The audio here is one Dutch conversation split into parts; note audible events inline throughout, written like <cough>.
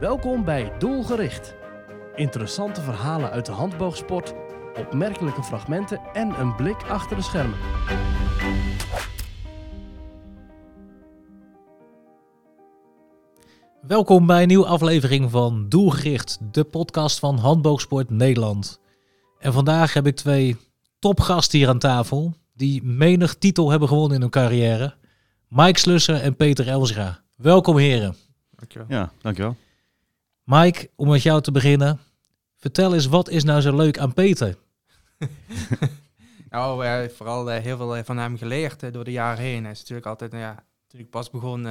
Welkom bij Doelgericht. Interessante verhalen uit de handboogsport, opmerkelijke fragmenten en een blik achter de schermen. Welkom bij een nieuwe aflevering van Doelgericht, de podcast van Handboogsport Nederland. En vandaag heb ik twee topgasten hier aan tafel die menig titel hebben gewonnen in hun carrière. Mike Slussen en Peter Elsra. Welkom heren. Dankjewel. Ja, dankjewel. Mike, om met jou te beginnen. Vertel eens, wat is nou zo leuk aan Peter? <laughs> Nou, eh, vooral eh, heel veel eh, van hem geleerd door de jaren heen. Hij is natuurlijk altijd, nou ja, toen ik pas begon,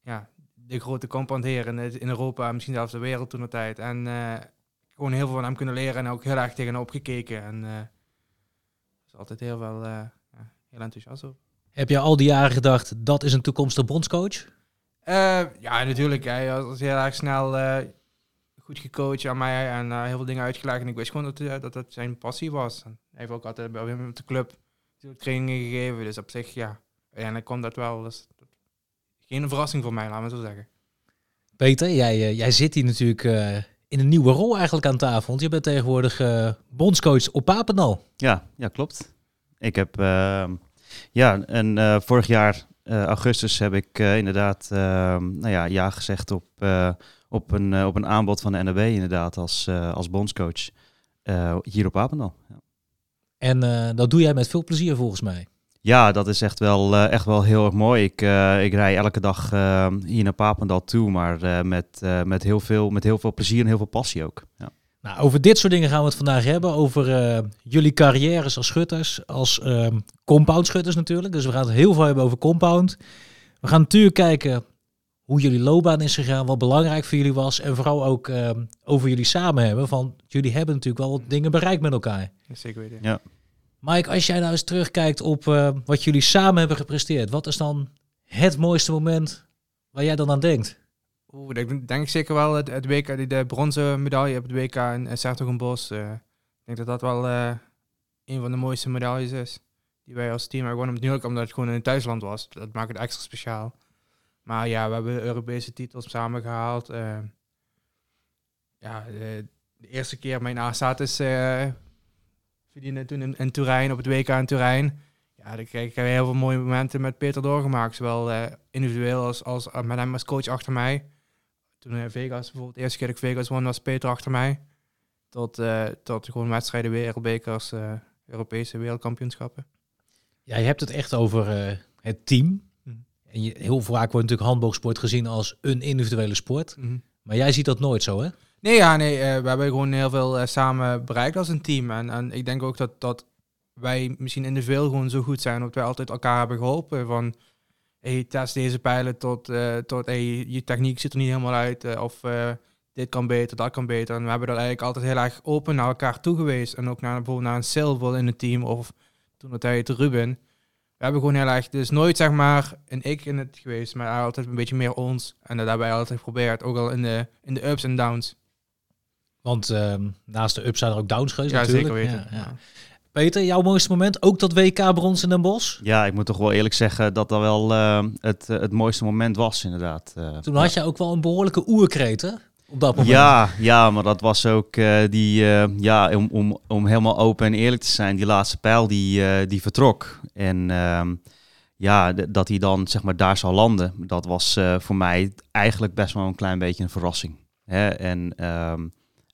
ja, de grote compound in, in Europa, misschien zelfs de wereld toen de tijd. En gewoon heel veel van hem kunnen leren en ook heel erg tegen hem opgekeken. En is altijd heel wel, heel enthousiast op. Heb je al die jaren gedacht, dat is een toekomstig bondscoach? Eh, ja, natuurlijk. Hij was heel erg snel eh, goed gecoacht aan mij en eh, heel veel dingen uitgelegd. En ik wist gewoon dat dat, dat zijn passie was. En hij heeft ook altijd bij hem op de club trainingen gegeven. Dus op zich, ja, uiteindelijk kwam dat wel. Dus, dat- geen verrassing voor mij, laat me zo zeggen. Peter, jij, jij zit hier natuurlijk eh, in een nieuwe rol eigenlijk aan tafel. Want je bent tegenwoordig eh, bondscoach op Papendal. Ja, ja klopt. Ik heb, ehm, ja, en eh, vorig jaar augustus heb ik eh, inderdaad, ehm, nou ja, ja gezegd op, eh, op, een, eh, op een aanbod van de NAB inderdaad als, eh, als bondscoach eh, hier op Apendal. Ja. En eh, dat doe jij met veel plezier volgens mij. Ja, dat is echt wel, eh, echt wel heel erg mooi. Ik, eh, ik rij elke dag eh, hier naar Papendal toe, maar eh, met, eh, met, heel veel, met heel veel plezier en heel veel passie ook. Ja. Nou, over dit soort dingen gaan we het vandaag hebben. Over eh, jullie carrières als schutters, als ehm compound schutters natuurlijk. Dus we gaan het heel veel hebben over compound. We gaan natuurlijk kijken hoe jullie loopbaan is gegaan, wat belangrijk voor jullie was. En vooral ook ehm, over jullie samen hebben. Van jullie hebben natuurlijk wel wat dingen bereikt met elkaar. Dat zeker weten. Ja. Mike, als jij nou eens terugkijkt op eh, wat jullie samen hebben gepresteerd. Wat is dan het mooiste moment waar jij dan aan denkt? Oeh, denk, zeker wel het, WK, de bronzen medaille op het WK in uh, Sertogenbos. eh ik denk dat dat wel eh, een van de mooiste medailles is. Die wij als team hebben gewonnen. Natuurlijk omdat het gewoon in het thuisland was. Dat maakt het extra speciaal. Maar ja, we hebben Europese titels samen gehaald. eh. ja, de, eerste keer mijn A-status verdienen toen in, in Turijn, op het WK in Turijn. Ja, dan krijg ik heel veel mooie momenten met Peter doorgemaakt. Zowel individueel als, als met hem als coach achter mij. Toen in Vegas, bijvoorbeeld de eerste keer dat ik Vegas won, was Peter achter mij. Tot, eh, tot gewoon wedstrijden, wereldbekers, eh Europese wereldkampioenschappen. Ja, je hebt het echt over eh, het team. Mhm. En je, heel vaak wordt natuurlijk handboogsport gezien als een individuele sport. Maar jij ziet dat nooit zo, hè? Nee, ja, nee, eh, we hebben gewoon heel veel eh, samen bereikt als een team. En, en ik denk ook dat, dat wij misschien individueel gewoon zo goed zijn, omdat wij altijd elkaar hebben geholpen. Van, hey, test deze pijlen tot, eh, tot hey, je techniek ziet er niet helemaal uit. eh, of eh, dit kan beter, dat kan beter. En we hebben dat eigenlijk altijd heel erg open naar elkaar toe geweest. En ook naar, bijvoorbeeld naar een Silver in het team, of toen het Ruben. We hebben gewoon heel erg, dus nooit zeg maar een ik in het geweest, maar altijd een beetje meer ons. En dat hebben wij altijd geprobeerd, ook al in de, in de ups en downs. Want ehm, naast de ups zijn er ook downs geweest Ja, natuurlijk. zeker weten. Ja, ja. Peter, jouw mooiste moment? Ook dat WK brons in Den Bosch? Ja, ik moet toch wel eerlijk zeggen dat dat wel eh, het, eh, het mooiste moment was, inderdaad. Eh, Toen had je ook wel een behoorlijke oerkreet, hè? Op dat moment. Ja, ja, maar dat was ook die, ja, om, om, om helemaal open en eerlijk te zijn, die laatste pijl die, die vertrok. En ehm, ja, dat hij dan zeg maar daar zou landen, dat was voor mij eigenlijk best wel een klein beetje een verrassing. Hè? En ehm,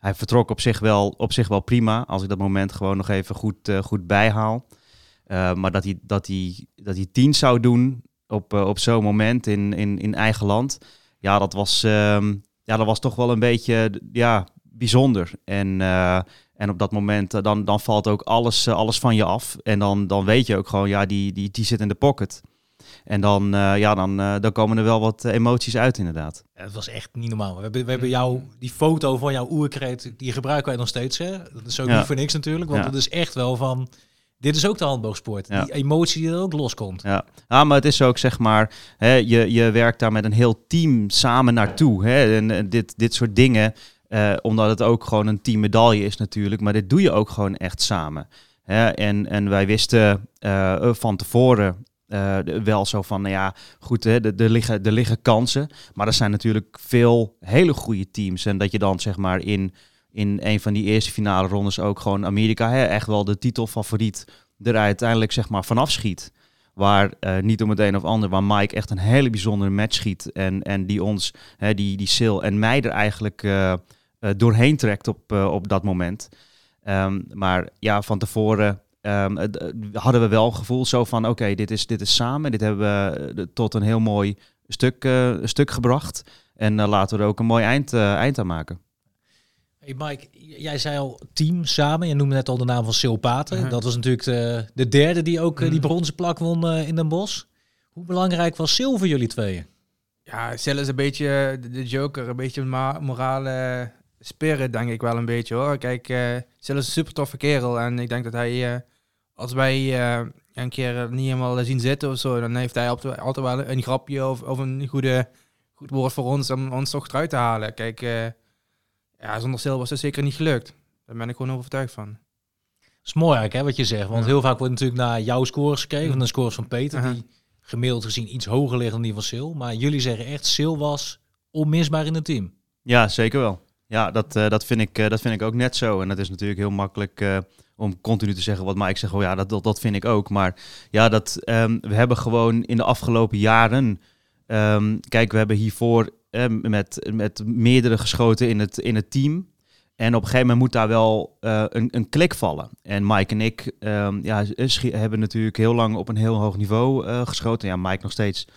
hij vertrok op zich, wel, op zich wel prima, als ik dat moment gewoon nog even goed, eh, goed bijhaal. Eh, maar dat hij, dat, hij, dat hij tien zou doen op, eh, op zo'n moment in, in, in eigen land, ja, dat was... ehm, ja, dat was toch wel een beetje ja, bijzonder. En, en op dat moment, dan, dan valt ook alles, alles van je af. En dan, dan weet je ook gewoon, ja, die, die, die zit in de pocket. En dan, eh, ja, dan, eh, dan komen er wel wat emoties uit, inderdaad. Het was echt niet normaal. We hebben, we hebben jou, die foto van jouw oerkreet, die gebruiken wij nog steeds. Hè? Dat is ook Ja. niet voor niks natuurlijk, want Ja. het is echt wel van... Dit is ook de handboogsport. Ja. Die emotie die er ook loskomt. Ja. ja, maar het is ook zeg maar, hè, je, je werkt daar met een heel team samen naartoe. Hè? En, eh, dit, dit soort dingen, omdat het ook gewoon een teammedaille is natuurlijk, maar dit doe je ook gewoon echt samen. Hè? En, en wij wisten van tevoren eh, wel zo van, nou ja, goed, hè, er, liggen, liggen kansen. Maar er zijn natuurlijk veel hele goede teams. En dat je dan zeg maar in, in een van die eerste finale rondes ook gewoon Amerika, hè, echt wel de titelfavoriet, er uiteindelijk zeg maar vanaf schiet. Waar eh, niet om het een of ander, waar Mike echt een hele bijzondere match schiet. En, en die ons, hè, die, die Sil en mij er eigenlijk eh, doorheen trekt op, op dat moment. Ehm, maar ja, van tevoren ehm, eh, hadden we wel een gevoel zo van... oké, dit, is, dit is samen. Dit hebben we eh, tot een heel mooi stuk, eh, stuk gebracht. En eh, laten we er ook een mooi eind, eh, eind aan maken. Hey Mike, jij zei al team samen. Je noemde net al de naam van Sil Paten. Mhm. Dat was natuurlijk de, de derde die ook die Mhm. bronzen plak won eh, in Den Bosch. Hoe belangrijk was Sil voor jullie tweeën? Ja, Sil is een beetje de, joker, een beetje een ma- morale spirit, denk ik wel een beetje hoor. Kijk, eh Sil is een super toffe kerel en ik denk dat hij, eh, als wij eh, een keer niet helemaal zien zitten of zo, dan heeft hij altijd, altijd wel een grapje of, of een goede, goed woord voor ons om ons toch eruit te halen. Kijk, eh, ja, zonder Sil was het zeker niet gelukt. Daar ben ik gewoon overtuigd van. Dat is mooi eigenlijk, hè, wat je zegt. Want Ja. heel vaak wordt natuurlijk naar jouw scores gekeken, van de scores van Peter, die gemiddeld gezien iets hoger liggen dan die van Sil. Maar jullie zeggen echt, Sil was onmisbaar in het team. Ja, zeker wel. Ja, dat, eh, dat, vind ik, eh, dat vind ik ook net zo. En dat is natuurlijk heel makkelijk eh, om continu te zeggen wat Mike zegt. Oh ja, dat, dat, dat vind ik ook. Maar ja, dat, ehm, we hebben gewoon in de afgelopen jaren... ehm, kijk, we hebben hiervoor eh, met, met meerdere geschoten in het, in het team. En op een gegeven moment moet daar wel eh, een, een klik vallen. En Mike en ik ehm, ja, hebben natuurlijk heel lang op een heel hoog niveau eh, geschoten. Ja, Mike nog steeds.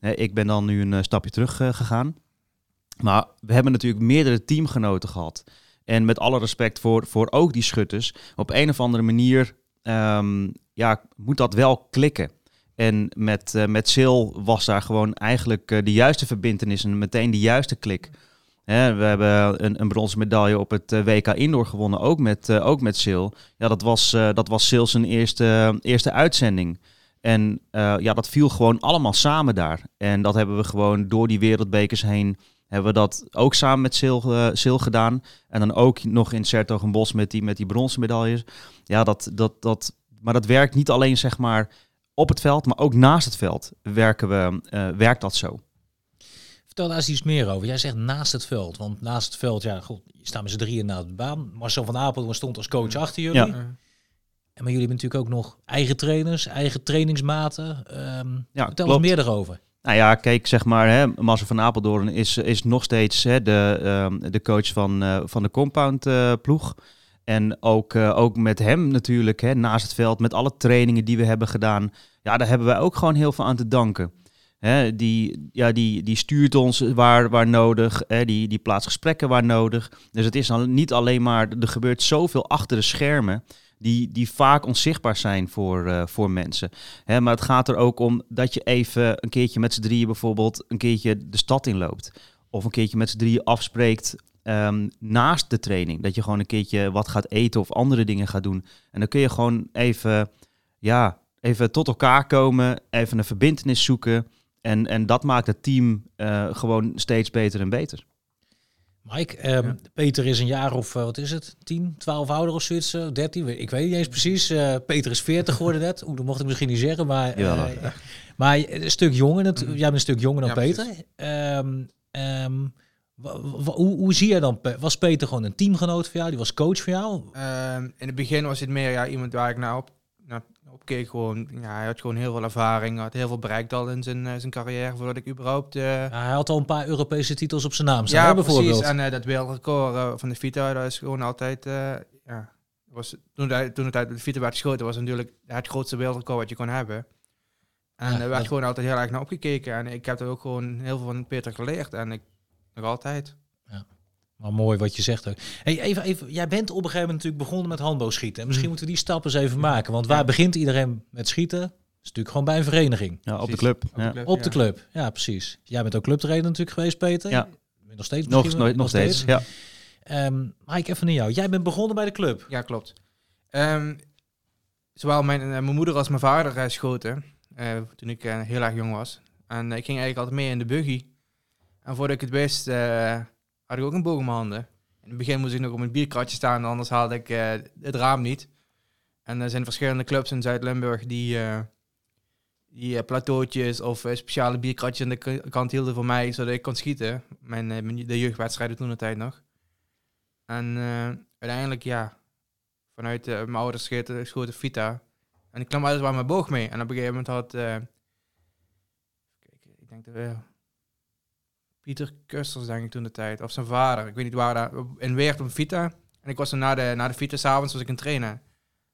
Ik ben dan nu een eh, stapje terug gegaan. Maar we hebben natuurlijk meerdere teamgenoten gehad. En met alle respect voor, voor ook die schutters. Op een of andere manier ehm, ja, moet dat wel klikken. En met, eh met Sil was daar gewoon eigenlijk eh, de juiste verbindenis en meteen de juiste klik. We hebben een, een bronzen medaille op het eh, WK Indoor gewonnen, ook met, eh, ook met Sil. Ja, dat was, dat was Sil zijn eerste, eerste uitzending. En ja, dat viel gewoon allemaal samen daar. En dat hebben we gewoon door die wereldbekers heen hebben we dat ook samen met Sil, eh, Sil gedaan. En dan ook nog in Sertogenbos met die, met die bronzen medailles. Ja, dat, dat, dat, maar dat werkt niet alleen zeg maar op het veld, maar ook naast het veld werken we, eh, werkt dat zo. Vertel daar eens iets meer over. Jij zegt naast het veld. Want naast het veld, ja, goed, je staat met z'n drieën na de baan. Marcel van Apeldoorn stond als coach achter jullie. Ja. En maar jullie hebben natuurlijk ook nog eigen trainers, eigen trainingsmaten. Ehm Ja, vertel klopt. ons meer erover. Nou ja, kijk, zeg maar, hè, Marcel van Apeldoorn is, is nog steeds hè, de, ehm, de coach van, eh, van de compound eh, ploeg. En ook, eh, ook met hem natuurlijk, hè, naast het veld, met alle trainingen die we hebben gedaan. Ja, daar hebben wij ook gewoon heel veel aan te danken. Hè, die, ja, die, die stuurt ons waar, waar nodig, hè, die, die plaatst gesprekken waar nodig. Dus het is dan niet alleen maar, er gebeurt zoveel achter de schermen, die, die vaak onzichtbaar zijn voor, eh, voor mensen. Hè, maar het gaat er ook om dat je even een keertje met z'n drieën bijvoorbeeld een keertje de stad inloopt. Of een keertje met z'n drieën afspreekt ehm, naast de training. Dat je gewoon een keertje wat gaat eten of andere dingen gaat doen. En dan kun je gewoon even, ja, even tot elkaar komen, even een verbindenis zoeken. En, en dat maakt het team eh, gewoon steeds beter en beter. Mike, ehm, Ja. Peter is een jaar of, eh, wat is het, 10, 12 ouder of zoiets, eh, 13, ik weet niet eens precies. Eh, Peter is 40 geworden net, Oeh, dat mocht ik misschien niet zeggen, maar, eh, Jawel. maar een stuk jonger, Mhm. jij bent een stuk jonger dan Ja, Peter. Ehm, ehm, hoe, hoe zie je dan, was Peter gewoon een teamgenoot voor jou, die was coach voor jou? Ehm, in het begin was het meer ja, iemand waar ik naar op, opkeek. Gewoon, ja, hij had gewoon heel veel ervaring, had heel veel bereikt al in zijn, eh, zijn carrière voordat ik überhaupt... eh, Ja, hij had al een paar Europese titels op zijn naam staan, ja, hè, bijvoorbeeld. precies. En eh, dat wereldrecord van de Vita, dat is gewoon altijd... ja, was, toen, hij, toen het uit de Vita werd geschoten, was natuurlijk het grootste wereldrecord wat je kon hebben. En Ja, er werd dat- gewoon altijd heel erg naar opgekeken. En ik heb er ook gewoon heel veel van Peter geleerd. En ik nog altijd. Maar mooi wat je zegt ook. Hey, even, even, jij bent op een gegeven moment natuurlijk begonnen met handboogschieten. En misschien Mm. moeten we die stappen eens even maken. Want waar Ja. begint iedereen met schieten? Dat is natuurlijk gewoon bij een vereniging. Ja, op de club. Op de ja. club, Op de ja. club, ja precies. Jij bent ook clubtrainer natuurlijk geweest, Peter. Ja. Nog steeds Nog, nog, nog steeds. Ja. Ehm Mike, even naar jou. Jij bent begonnen bij de club. Ja, klopt. Ehm, zowel mijn, eh, mijn moeder als mijn vader eh, schoten. eh, toen ik heel erg jong was. En ik ging eigenlijk altijd mee in de buggy. En voordat ik het wist, eh, had ik ook een boog in mijn handen. In het begin moest ik nog op een bierkratje staan, anders haalde ik eh, het raam niet. En er zijn verschillende clubs in Zuid-Limburg die, eh, die eh, plateautjes of speciale bierkratjes aan de kant hielden voor mij, zodat ik kon schieten. Mijn, de jeugdwedstrijden toen de tijd nog. En uiteindelijk, ja, vanuit mijn ouders schoten, schoten Vita. En ik kwam altijd wel mijn boog mee. En op een gegeven moment had, kijk, ik denk dat we, Pieter Kusters, denk ik toen de tijd, of zijn vader, ik weet niet waar, daar, in Weert op Vita. En ik was er na de, na de Vita s'avonds was ik een trainen.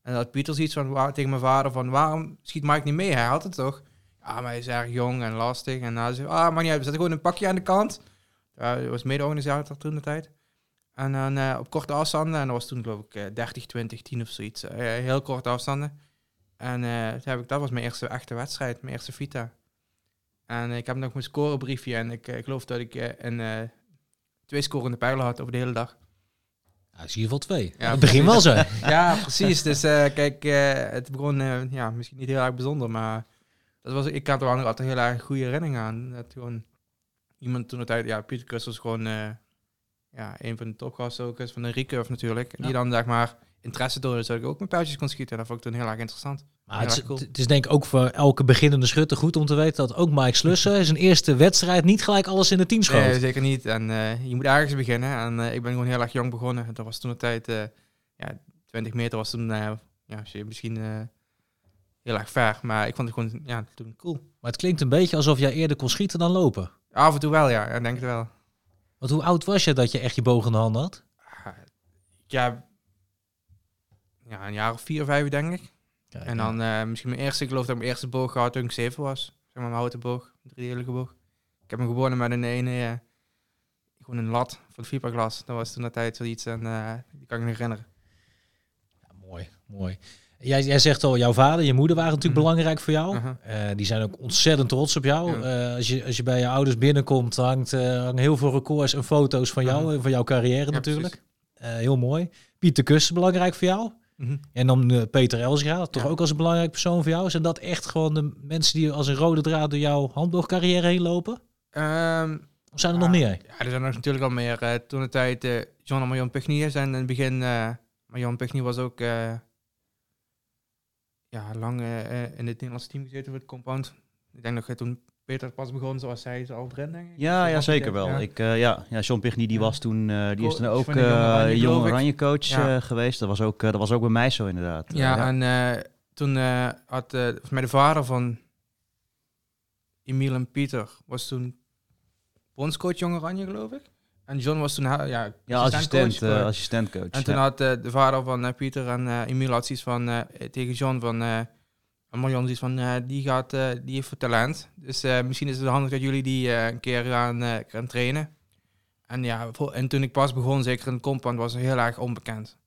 En dat Pieter zoiets van, waar, tegen mijn vader van, waarom schiet Mike niet mee? Hij had het toch? Ja, maar hij is erg jong en lastig. En hij zei, ah, maar niet we zetten gewoon een pakje aan de kant. Hij was mede-organisator toen de tijd. En dan eh, op korte afstanden, en dat was toen geloof ik eh, 30, 20, 10 of zoiets. Eh, heel korte afstanden. En eh, heb ik, dat was mijn eerste echte wedstrijd, mijn eerste Vita. En ik heb nog mijn scorebriefje en ik, eh, ik geloof dat ik eh, een, eh, twee scorende pijlen had over de hele dag. Ja, is in ieder geval twee. Ja, het begin wel zo. <laughs> Ja, precies. Dus eh, kijk, eh, het begon eh, ja, misschien niet heel erg bijzonder, maar dat was, ik had er wel nog altijd heel erg goede herinneringen aan. Dat gewoon iemand toen de tijd, ja, Pieter Kus was gewoon eh, ja, een van de topgasten ook is van de recurve natuurlijk. En die dan zeg maar interesse toonde, zodat ik ook met pijltjes kon schieten. Dat vond ik toen heel erg interessant. Maar het, is, Ja, cool. het is denk ik ook voor elke beginnende schutter goed om te weten dat ook Mike Slussen zijn eerste wedstrijd niet gelijk alles in de tien schoot. Nee, zeker niet. En eh, je moet ergens beginnen. En eh, ik ben gewoon heel erg jong begonnen. Dat was toen de tijd, eh, ja, 20 meter was toen, eh, ja, misschien eh, heel erg ver. Maar ik vond het gewoon, ja, toen cool. Maar het klinkt een beetje alsof jij eerder kon schieten dan lopen. Af en toe wel, ja. Ik denk het wel. Want hoe oud was je dat je echt je boog in de hand had? Ah, Ja, ja, een jaar of vier, vijf denk ik. Kijk, En dan eh, misschien mijn eerste, ik geloof dat mijn eerste boog gehad toen ik zeven was. Zeg maar mijn houten boog, een driedelige boog. Ik heb hem gewonnen met een ene, eh, gewoon een lat van fiberglas. Dat was toen de tijd zoiets en eh, die kan ik me herinneren. Ja, mooi, mooi. Jij, jij zegt al, jouw vader, je moeder waren natuurlijk Mhm. belangrijk voor jou. Eh, die zijn ook ontzettend trots op jou. Ja. Als, je, als je bij je ouders binnenkomt, hangt, hangen heel veel records en foto's van jou Mhm. en van jouw carrière Ja, natuurlijk. Heel mooi. Pieter Kus, belangrijk voor jou. Mhm. En dan eh, Peter Elsra, toch Ja. ook als een belangrijk persoon voor jou. Zijn dat echt gewoon de mensen die als een rode draad door jouw handboogcarrière heen lopen? Ehm, Of zijn er nog meer? Ja, er zijn er natuurlijk al meer. eh, toen de tijd, eh, John en Marion Pugny zijn in het begin. eh Marion Pugny was ook ja, lang in het Nederlandse team gezeten voor het compound. Ik denk dat hij toen Peter pas begon, zoals zij ze al erin, denk ik. Ja, ja zeker wel. ja. Ik, eh, ja, ja, John Pigny die Ja. was toen, eh, die is toen ook eh, Oranje, jong coach Ja. geweest. Dat was, ook, dat was ook bij mij zo inderdaad. Ja, en toen had volgens mij de vader van Emiel en Pieter was toen bondscoach Jong Oranje, geloof ik. En John was toen ja, ja, assistent, assistentcoach. En toen had de vader van Pieter en Emiel had van tegen John van en Marion zoiets van eh, die gaat eh, die heeft voor talent. Dus eh, misschien is het handig dat jullie die een keer gaan, gaan trainen. En ja, voor- en toen ik pas begon, zeker in het compound, was het heel erg onbekend.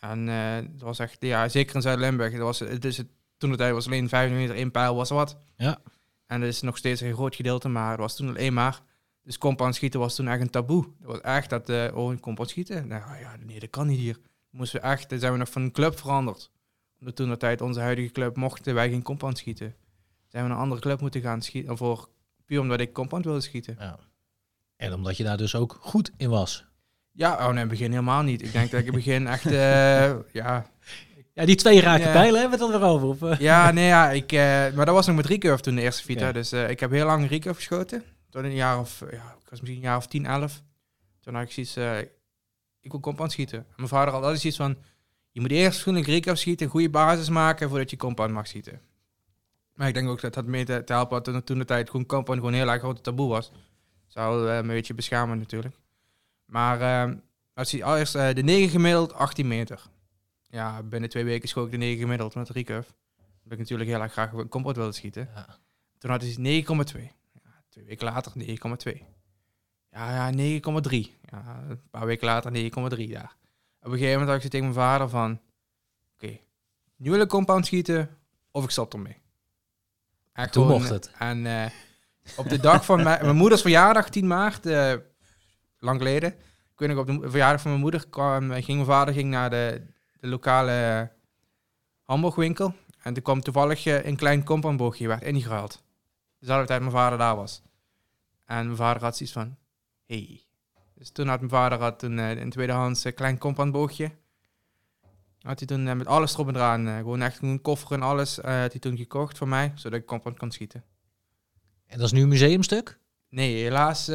En dat was echt, ja, zeker in Zuid-Limburg, dat was, het is het, toen tijd was alleen 5 meter één pijl was wat. Ja. En dat is nog steeds een groot gedeelte, maar het was toen alleen maar. Dus compound schieten was toen echt een taboe. Dat was echt dat, oh, een compound schieten? Nou ja, nee, dat kan niet hier. Moesten we echt, dan zijn we nog van een club veranderd. Toen de tijd onze huidige club mochten wij geen compound schieten. Zijn we naar een andere club moeten gaan schieten, voor, puur omdat ik compound wilde schieten. Ja. En omdat je daar dus ook goed in was. Ja, oh nee, in het begin helemaal niet. Ik denk dat ik in het begin <laughs> echt, eh, ja, Ja, die twee raken pijlen hebben we het alweer over. Of, eh? Ja, nee, ja, ik, eh, maar dat was nog met recurve toen de eerste Vita. Ja. Dus ik heb heel lang recurve geschoten. Tot een jaar of, ja, ik was misschien een jaar of 10, 11. Toen had ik zoiets, ik wil compound schieten. En mijn vader had altijd zoiets van, je moet eerst fatsoenlijk recurve schieten, een goede basis maken voordat je compound mag schieten. Maar ik denk ook dat dat mee te, te helpen had toen, toen de tijd gewoon compound gewoon heel erg groot taboe was. Zou eh, een beetje beschamen natuurlijk. Maar eh, als je allereerst eh, de 9 gemiddeld, 18 meter. Ja, binnen twee weken schoot ik de 9 gemiddeld met recurve. Dat ik natuurlijk heel erg graag een compound wilde schieten. Ja. Toen had hij 9,2. Ja, twee weken later 9,2. Ja, ja 9,3. Ja, een paar weken later 9,3 daar. Op een gegeven moment had ik ze tegen mijn vader van... Oké, nu wil ik compound schieten of ik stop ermee. En Toen gewoon, mocht het. En eh, op de dag van mijn, mijn moeders verjaardag, 10 maart, eh, lang geleden. Ik weet nog, op de verjaardag van mijn moeder kwam, ging mijn vader ging naar de, de lokale hamburgwinkel. En toen kwam toevallig eh, een klein compoundboogje werd ingeruild. Dezelfde tijd mijn vader daar was. En mijn vader had zoiets van, hey. Dus toen had mijn vader had een, eh, een tweedehands eh, klein compoundboogje. Had hij toen eh, met alles erop en eraan, gewoon echt een koffer en alles, had hij toen gekocht voor mij, zodat ik compound kon schieten. En dat is nu een museumstuk? Nee, helaas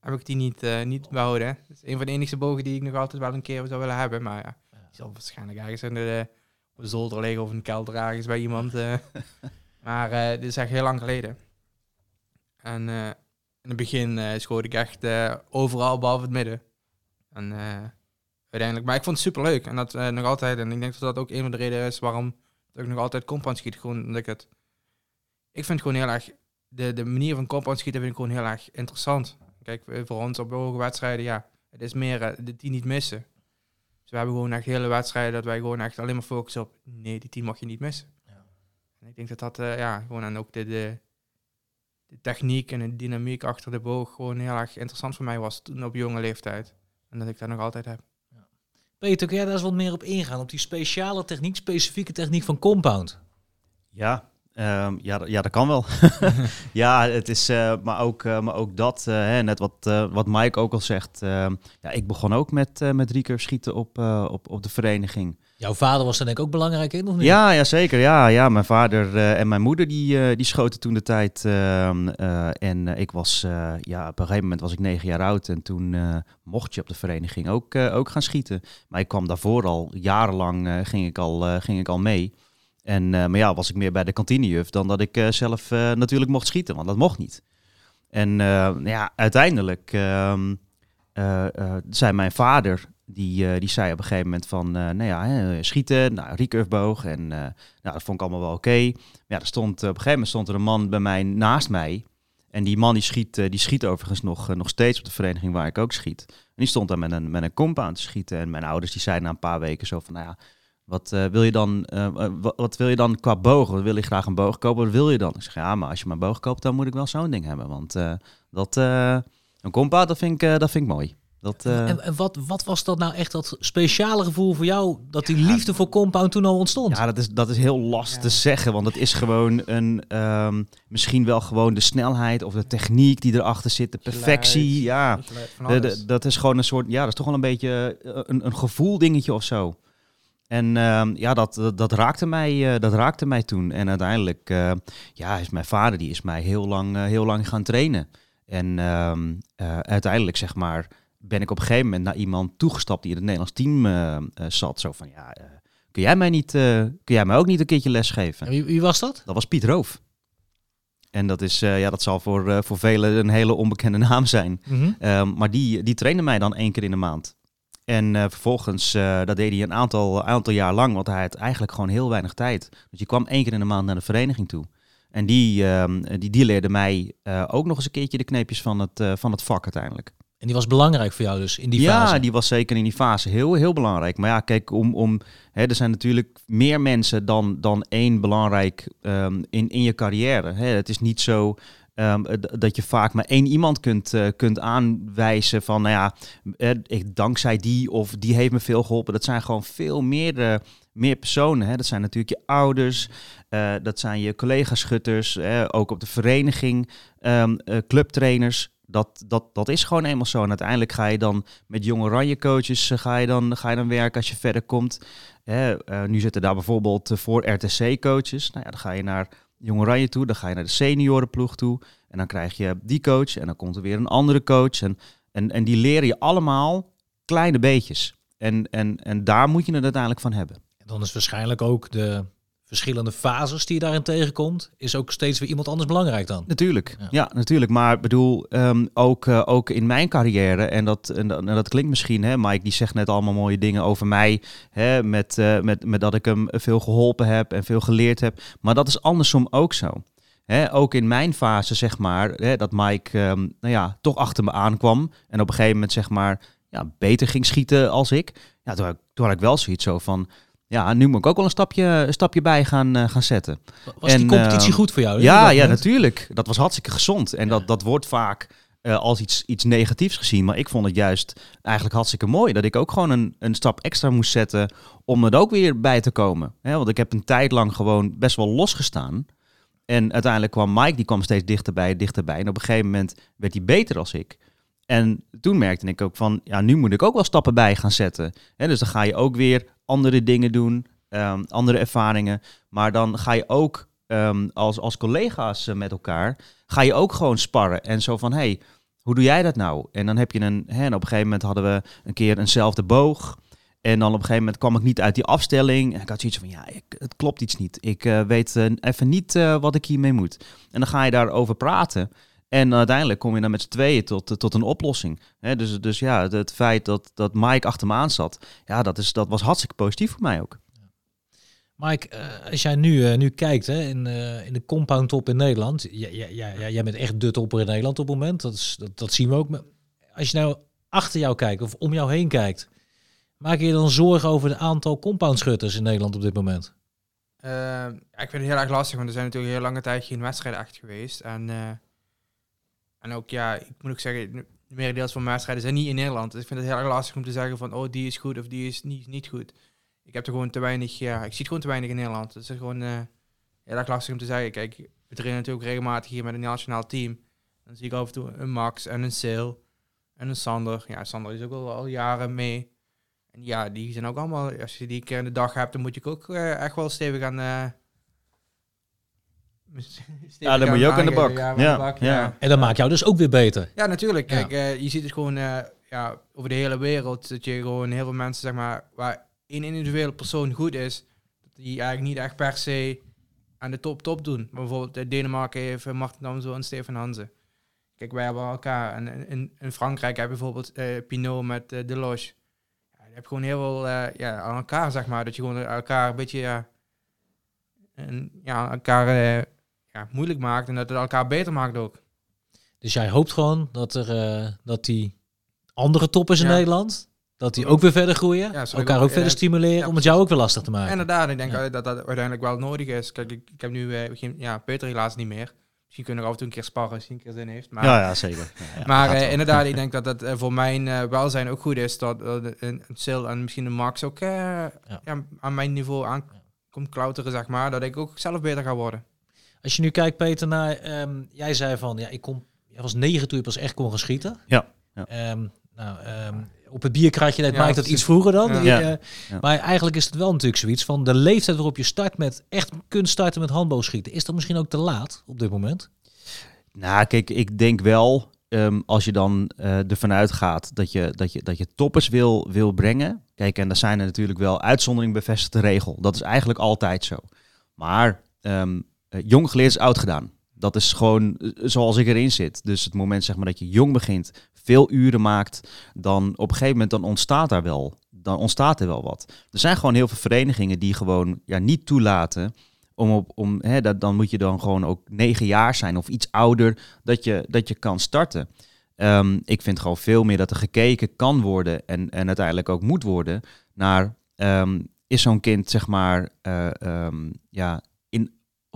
heb ik die niet, niet behouden. Dat is een van de enige bogen die ik nog altijd wel een keer zou willen hebben. Maar ja, die zal waarschijnlijk ergens in de, zolder liggen of de kelder ergens bij iemand. <laughs> maar dit is echt heel lang geleden. En eh, in het begin eh, schoot ik echt eh, overal behalve het midden. En eh, uiteindelijk, maar ik vond het super leuk. En dat nog altijd. En ik denk dat dat ook een van de redenen is waarom dat ik nog altijd compound schiet. Gewoon omdat ik het... Ik vind het gewoon heel erg de, de manier van compound schieten vind ik gewoon heel erg interessant. Kijk, voor ons op hoge wedstrijden, ja, het is meer de die niet missen. Dus we hebben gewoon echt hele wedstrijden dat wij gewoon echt alleen maar focussen op, nee, die team mag je niet missen. Ja. En ik denk dat dat, ja, gewoon en ook de, de, de techniek en de dynamiek achter de boog gewoon heel erg interessant voor mij was toen op jonge leeftijd. En dat ik dat nog altijd heb. Peter, kun jij daar eens wat meer op ingaan? Op die speciale techniek, specifieke techniek van compound? Ja, ehm, ja, dat- ja, dat kan wel. <laughs> <laughs> ja, het is, eh, maar, ook, eh, maar ook dat, eh, hè, net wat, wat Mike ook al zegt. ehm, ja, ik begon ook met, met recurve schieten op, op, op de vereniging. Jouw vader was daar denk ik ook belangrijk in, of niet? Ja, ja, zeker. Ja, ja, mijn vader en mijn moeder die, die schoten toen de tijd. ehm, eh, en ik was, ja, op een gegeven moment was ik negen jaar oud. En toen mocht je op de vereniging ook, ook gaan schieten. Maar ik kwam daarvoor al, jarenlang ging, ik al, ging ik al mee. En, eh, maar ja, was ik meer bij de kantinejuf dan dat ik eh, zelf eh, natuurlijk mocht schieten. Want dat mocht niet. En eh, ja, uiteindelijk ehm, eh, eh, zei mijn vader, die, die zei op een gegeven moment van, nou ja, schieten, nou, recurveboog. En nou, dat vond ik allemaal wel oké. Maar ja, er stond, op een gegeven moment stond er een man bij mij naast mij. En die man die schiet, die schiet overigens nog, nog steeds op de vereniging waar ik ook schiet. En die stond daar met een, met een compound te schieten. En mijn ouders die zeiden na een paar weken zo van, nou ja, wat, eh, wil je dan, eh, wat, wil je dan qua boog? Wat wil je graag een boog kopen? Wat wil je dan? Ik zeg, ja, maar als je mijn boog koopt, dan moet ik wel zo'n ding hebben. Want eh, dat, eh, een compound, dat vind ik, eh, dat vind ik mooi. Dat, eh, En, en wat, wat was dat nou echt dat speciale gevoel voor jou, dat die liefde voor compound toen al ontstond? Ja, dat is, dat is heel lastig Ja. te zeggen, want het is gewoon een, ehm, misschien wel gewoon de snelheid of de techniek die erachter zit, de perfectie. Geluid, ja, geluid, van De- alles. de- dat is gewoon een soort, ja, dat is toch wel een beetje een, een gevoel dingetje of zo. En ehm, ja, dat, dat, dat raakte mij, eh, dat raakte mij toen. En uiteindelijk, eh, ja, is mijn vader die is mij heel lang, eh, heel lang gaan trainen. En ehm, eh, uiteindelijk, zeg maar, ben ik op een gegeven moment naar iemand toegestapt die in het Nederlands team zat. Zo van, ja, kun jij mij niet, kun jij mij ook niet een keertje lesgeven? En Wie, wie was dat? Dat was Piet Roof. En dat is, ja, dat zal voor, voor velen een hele onbekende <laughs> naam zijn. Ehm, maar die, die trainde mij dan één keer in de maand. En eh, vervolgens, eh, dat deed hij een aantal, aantal jaar lang, want hij had eigenlijk gewoon heel weinig tijd. Dus je kwam één keer in de maand naar de vereniging toe. En die, ehm, die, die leerde mij eh, ook nog eens een keertje de kneepjes van het, van het vak uiteindelijk. En die was belangrijk voor jou dus in die ja, fase. die was zeker in die fase heel, heel belangrijk. Maar ja, kijk, om, om, hè, er zijn natuurlijk meer mensen dan, dan één belangrijk ehm, in, in je carrière. Hè. Het is niet zo ehm, d- dat je vaak maar één iemand kunt, eh, kunt aanwijzen van, nou ja, eh, ik, dankzij die of die heeft me veel geholpen. Dat zijn gewoon veel meer, eh, meer personen. Hè. Dat zijn natuurlijk je ouders, eh, dat zijn je collega-schutters, ook op de vereniging, ehm, eh, clubtrainers. Dat, dat, dat is gewoon eenmaal zo. En uiteindelijk ga je dan met jonge oranje coaches eh, ga je dan, ga je dan werken als je verder komt. Eh, nu zitten daar bijvoorbeeld eh, voor RTC coaches. Nou ja, dan ga je naar jong oranje toe, dan ga je naar de seniorenploeg toe. En dan krijg je die coach en dan komt er weer een andere coach. En, en, en die leren je allemaal kleine beetjes. En, en, en daar moet je het uiteindelijk van hebben. En dan is waarschijnlijk ook de verschillende fases die je daarin tegenkomt, is ook steeds weer iemand anders belangrijk dan. Natuurlijk, Ja. ja, natuurlijk. Maar ik bedoel, ehm, ook, eh, ook in mijn carrière, en dat, en, dat- en dat klinkt misschien, hè, Mike die zegt net allemaal mooie dingen over mij, hè, met, eh, met, met dat ik hem veel geholpen heb en veel geleerd heb. Maar dat is andersom ook zo. Hè, ook in mijn fase, zeg maar, dat Mike ehm, nou ja, toch achter me aankwam en op een gegeven moment, zeg maar, ja, beter ging schieten als ik. Ja, toen, had ik- toen had ik wel zoiets zo van, ja, nu moet ik ook wel een stapje, een stapje bij gaan, eh, gaan zetten. Was die competitie eh, goed voor jou? hè, Ja, ja, moment? natuurlijk. Dat was hartstikke gezond. En Ja. dat, dat wordt vaak eh, als iets, iets negatiefs gezien. Maar ik vond het juist eigenlijk hartstikke mooi. Dat ik ook gewoon een, een stap extra moest zetten om er ook weer bij te komen. Want ik heb een tijd lang gewoon best wel losgestaan. En uiteindelijk kwam Mike, die kwam steeds dichterbij, dichterbij. En op een gegeven moment werd hij beter als ik. En toen merkte ik ook van, ja, nu moet ik ook wel stappen bij gaan zetten. Hè, dus dan ga je ook weer andere dingen doen, ehm, andere ervaringen. Maar dan ga je ook ehm, als, als collega's eh, met elkaar, ga je ook gewoon sparren. En zo van, hey, hoe doe jij dat nou? En dan heb je een, hè, en op een gegeven moment hadden we een keer eenzelfde boog. En dan op een gegeven moment kwam ik niet uit die afstelling. En ik had zoiets van, ja, het klopt iets niet. Ik eh, weet eh, even niet wat ik hiermee moet. En dan ga je daarover praten. En uiteindelijk kom je dan met z'n tweeën tot, tot een oplossing. Hè, dus, dus ja, het, het feit dat, dat Mike achter me aan zat, ja, dat, is, dat was hartstikke positief voor mij ook. Mike, eh, als jij nu, eh, nu kijkt hè, in, eh, in de compound top in Nederland. Ja, ja, ja, ja, jij bent echt de topper in Nederland op het moment. Dat, is, dat, dat zien we ook. Maar Als je nou achter jou kijkt of om jou heen kijkt. Maak je dan zorgen over het aantal compound schutters in Nederland op dit moment? Eh, ja, ik vind het heel erg lastig, want er zijn natuurlijk heel lange tijd geen wedstrijden echt geweest. En, eh, en ook, ja, ik moet ook zeggen, de merendeels van mijn wedstrijden zijn niet in Nederland. Dus ik vind het heel erg lastig om te zeggen van, oh, die is goed of die is niet, niet goed. Ik heb er gewoon te weinig, ja, ik zie het gewoon te weinig in Nederland. Het is gewoon eh, heel erg lastig om te zeggen. Kijk, we trainen natuurlijk regelmatig hier met een nationaal team. Dan zie ik af en toe een Max en een Sale en een Sander. Ja, Sander is ook al, jaren mee. En ja, die zijn ook allemaal, als je die keer in de dag hebt, dan moet je ook eh, echt wel stevig aan... stevig Ja, dan moet je ook aan de bak. Ja, de bak, ja. ja. En dat maakt jou dus ook weer beter. Ja, natuurlijk. Ja. Kijk, eh, je ziet het gewoon eh, ja, over de hele wereld. Dat je gewoon heel veel mensen, zeg maar, waar één individuele persoon goed is, dat die eigenlijk niet echt per se aan de top top doen. Maar bijvoorbeeld eh, Denemarken heeft Martin Damso en Stefan Hansen. Kijk, wij hebben elkaar. En in- in, Frankrijk heb je bijvoorbeeld eh, Pinot met eh, Deloche. Ja, je hebt gewoon heel veel eh, ja, aan elkaar, zeg maar. Dat je gewoon elkaar een beetje ja, en, ja, elkaar eh, ja, moeilijk maakt en dat het elkaar beter maakt ook. Dus jij hoopt gewoon dat, er, eh, dat die andere toppers in Ja. Nederland, dat die ook weer verder groeien. Ja, elkaar ook- ook verder stimuleren ja, om het jou ook weer lastig te maken. Inderdaad, ik denk Ja. eh, dat dat uiteindelijk wel nodig is. Kijk, ik, ik heb nu eh, geen, ja, Peter helaas niet meer. Misschien kunnen we af en toe een keer sparren als hij een keer zin heeft. Maar, ja, ja, zeker. Ja, ja, maar eh, inderdaad, ik <laughs> denk dat dat voor mijn eh, welzijn ook goed is. Dat een, Sil en misschien een Max ook ja. aan mijn niveau aan komt klauteren, zeg maar. Dat ik ook zelf beter ga worden. Als je nu kijkt, Peter, naar... ehm, jij zei van, ja, ik kom... Jij was negen toen je pas echt kon gaan schieten. Ja, ja. Ehm, nou, ehm, op het bierkratje, dat Ja, maakt dat iets vroeger dan. Ja. Die, Ja. eh, Ja. Maar eigenlijk is het wel natuurlijk zoiets van... De leeftijd waarop je start met... Echt kunt starten met handboogschieten. Is dat misschien ook te laat op dit moment? Nou, kijk, ik denk wel, ehm, als je dan eh ervan uitgaat dat je, dat je, dat je toppers wil, wil brengen. Kijk, en daar zijn er natuurlijk wel uitzondering bevestigde regel. Dat is eigenlijk altijd zo. Maar jong geleerd is oud gedaan. Dat is gewoon eh, zoals ik erin zit. Dus het moment zeg maar, dat je jong begint, veel uren maakt, dan op een gegeven moment dan ontstaat daar wel, dan ontstaat er wel wat. Er zijn gewoon heel veel verenigingen die gewoon ja, niet toelaten om op, om, hè, dat, dan moet je dan gewoon ook negen jaar zijn of iets ouder, dat je, dat je kan starten. Ehm, ik vind gewoon veel meer dat er gekeken kan worden en, en uiteindelijk ook moet worden naar, ehm, is zo'n kind zeg maar, eh, ehm, ja,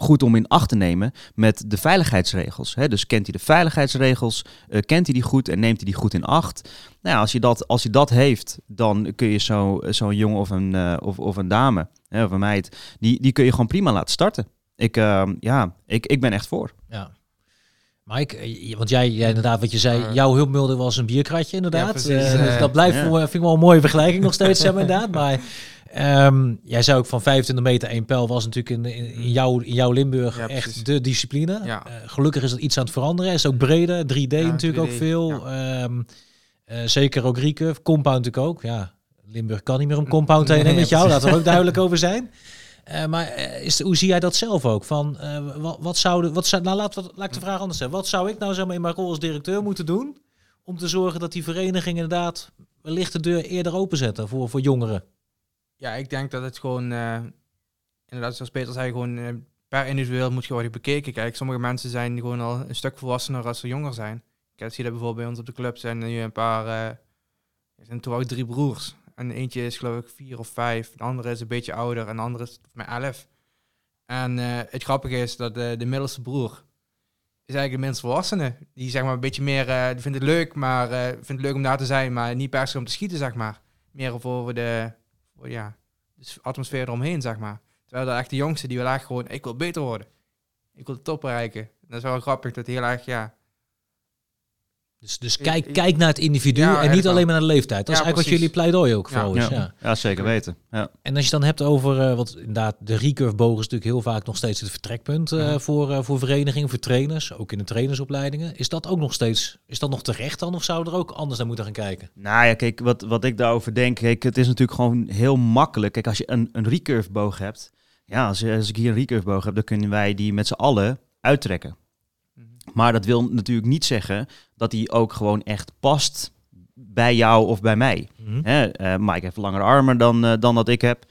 goed om in acht te nemen met de veiligheidsregels. Hè? Dus kent hij de veiligheidsregels, eh, kent hij die goed en neemt hij die goed in acht. Nou ja, als je dat, als je dat heeft, dan kun je zo- zo'n jongen of een, eh, of, of een dame, hè, of een meid, die, die kun je gewoon prima laten starten. Ik, ehm, ja, ik, ik ben echt voor. Ja. Mike, eh, want jij, jij inderdaad, wat je zei, Eh. jouw hulpmiddel was een bierkratje inderdaad. Ja, precies, Eh, eh, dat blijft, ja. vind ik wel een mooie vergelijking nog steeds, zeg maar, inderdaad. Maar ehm, jij zei ook van 25 meter één pijl was natuurlijk in, in, in, jouw, in jouw Limburg Ja, echt de discipline. Ja. Eh, gelukkig is dat iets aan het veranderen. Is ook breder, 3D Ja, natuurlijk 3D, ook veel. Ehm, eh, zeker ook Rieke, compound natuurlijk ook. Ja, Limburg kan niet meer om compound heen Nee, met ja, jou, laten we ook <laughs> duidelijk over zijn. Eh, maar is, hoe zie jij dat zelf ook? Van, wat, wat zou de, wat zou, nou laat, wat, laat ik de vraag anders stellen. Wat zou ik nou zeg maar, in mijn rol als directeur moeten doen om te zorgen dat die vereniging inderdaad wellicht de deur eerder openzetten voor, voor jongeren? Ja, ik denk dat het gewoon, eh, inderdaad, zoals Peter zei, gewoon eh, per individueel moet je worden bekeken. Kijk, sommige mensen zijn gewoon al een stuk volwassener als ze jonger zijn. Ik zie dat bijvoorbeeld bij ons op de club zijn nu een paar, eh, er zijn toch ook drie broers. En eentje is geloof ik vier of vijf, de andere is een beetje ouder en de andere is met elf. En het grappige is dat de middelste broer is eigenlijk de minst volwassene. Die zeg maar een beetje meer, die vindt het leuk, maar vindt het leuk om daar te zijn, maar niet per se om te schieten, zeg maar. Meer voor de, ja, de s- atmosfeer eromheen, zeg maar. Terwijl de echt de jongste, die wil eigenlijk gewoon, ik wil beter worden. Ik wil de top bereiken. Dat is wel grappig, dat heel erg, ja... Dus, dus kijk, kijk naar het individu Ja, en niet alleen maar naar de leeftijd. Dat is eigenlijk wat jullie pleidooi ook voor is. Ja. Ja. Ja, zeker weten. Ja. En als je het dan hebt over, eh wat inderdaad, de recurve bogen is natuurlijk heel vaak nog steeds het vertrekpunt eh, Ja. voor, eh, voor verenigingen, voor trainers, ook in de trainersopleidingen. Is dat ook nog steeds, is dat nog terecht dan of zouden we er ook anders naar moeten gaan kijken? Nou ja, kijk, wat, wat ik daarover denk, kijk, het is natuurlijk gewoon heel makkelijk. Kijk, als je een, een recurve boog hebt, ja, als, als ik hier een recurve boog heb, dan kunnen wij die met z'n allen uittrekken. Maar dat wil natuurlijk niet zeggen dat die ook gewoon echt past bij jou of bij mij. Hè, eh, Mike heeft langere armen dan, eh, dan dat ik heb.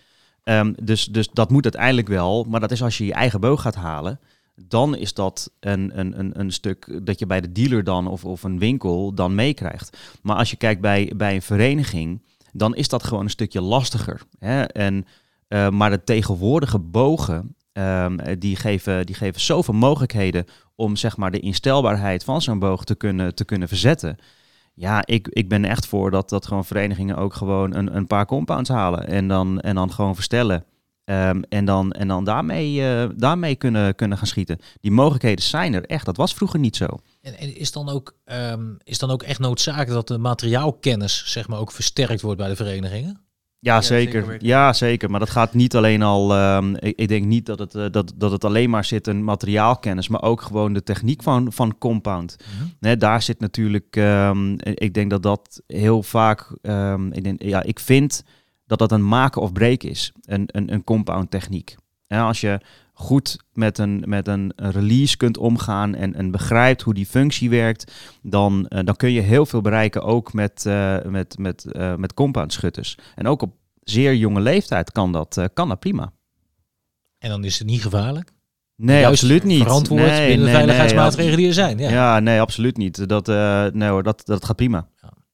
Ehm, dus, dus dat moet uiteindelijk wel. Maar dat is als je je eigen boog gaat halen. Dan is dat een, een, een, een stuk dat je bij de dealer dan of, of een winkel dan meekrijgt. Maar als je kijkt bij, bij een vereniging, dan is dat gewoon een stukje lastiger. Hè? En, eh, maar de tegenwoordige bogen, ehm, die, geven, die geven zoveel mogelijkheden om zeg maar, de instelbaarheid van zo'n boog te kunnen, te kunnen verzetten. Ja, ik, ik ben echt voor dat, dat gewoon verenigingen ook gewoon een, een paar compounds halen en dan, en dan gewoon verstellen. Ehm, en dan, en dan daarmee, eh, daarmee kunnen, kunnen gaan schieten. Die mogelijkheden zijn er echt. Dat was vroeger niet zo. En, en is, dan ook, ehm, is dan ook echt noodzakelijk dat de materiaalkennis zeg maar, ook versterkt wordt bij de verenigingen? Ja, zeker. Ja, zeker. Maar dat gaat niet alleen al. ehm, ik, ik denk niet dat het, eh, dat, dat het alleen maar zit in materiaalkennis, maar ook gewoon de techniek van, van compound. Nee, daar zit natuurlijk. ehm, ik denk dat dat heel vaak. ehm, ik, denk, ja, ik vind dat dat een maken of breken is. Een, een, een compound techniek. En als je goed met een, met een release kunt omgaan en, en begrijpt hoe die functie werkt, dan, eh, dan kun je heel veel bereiken ook met, eh, met, met, eh, met compound schutters. En ook op zeer jonge leeftijd kan dat, kan dat prima. En dan is het niet gevaarlijk? Nee, Juist absoluut niet. Verantwoord nee, binnen de nee, veiligheidsmaatregelen die er zijn. Ja. ja. nee, absoluut niet. Dat, nee hoor, dat, dat gaat prima.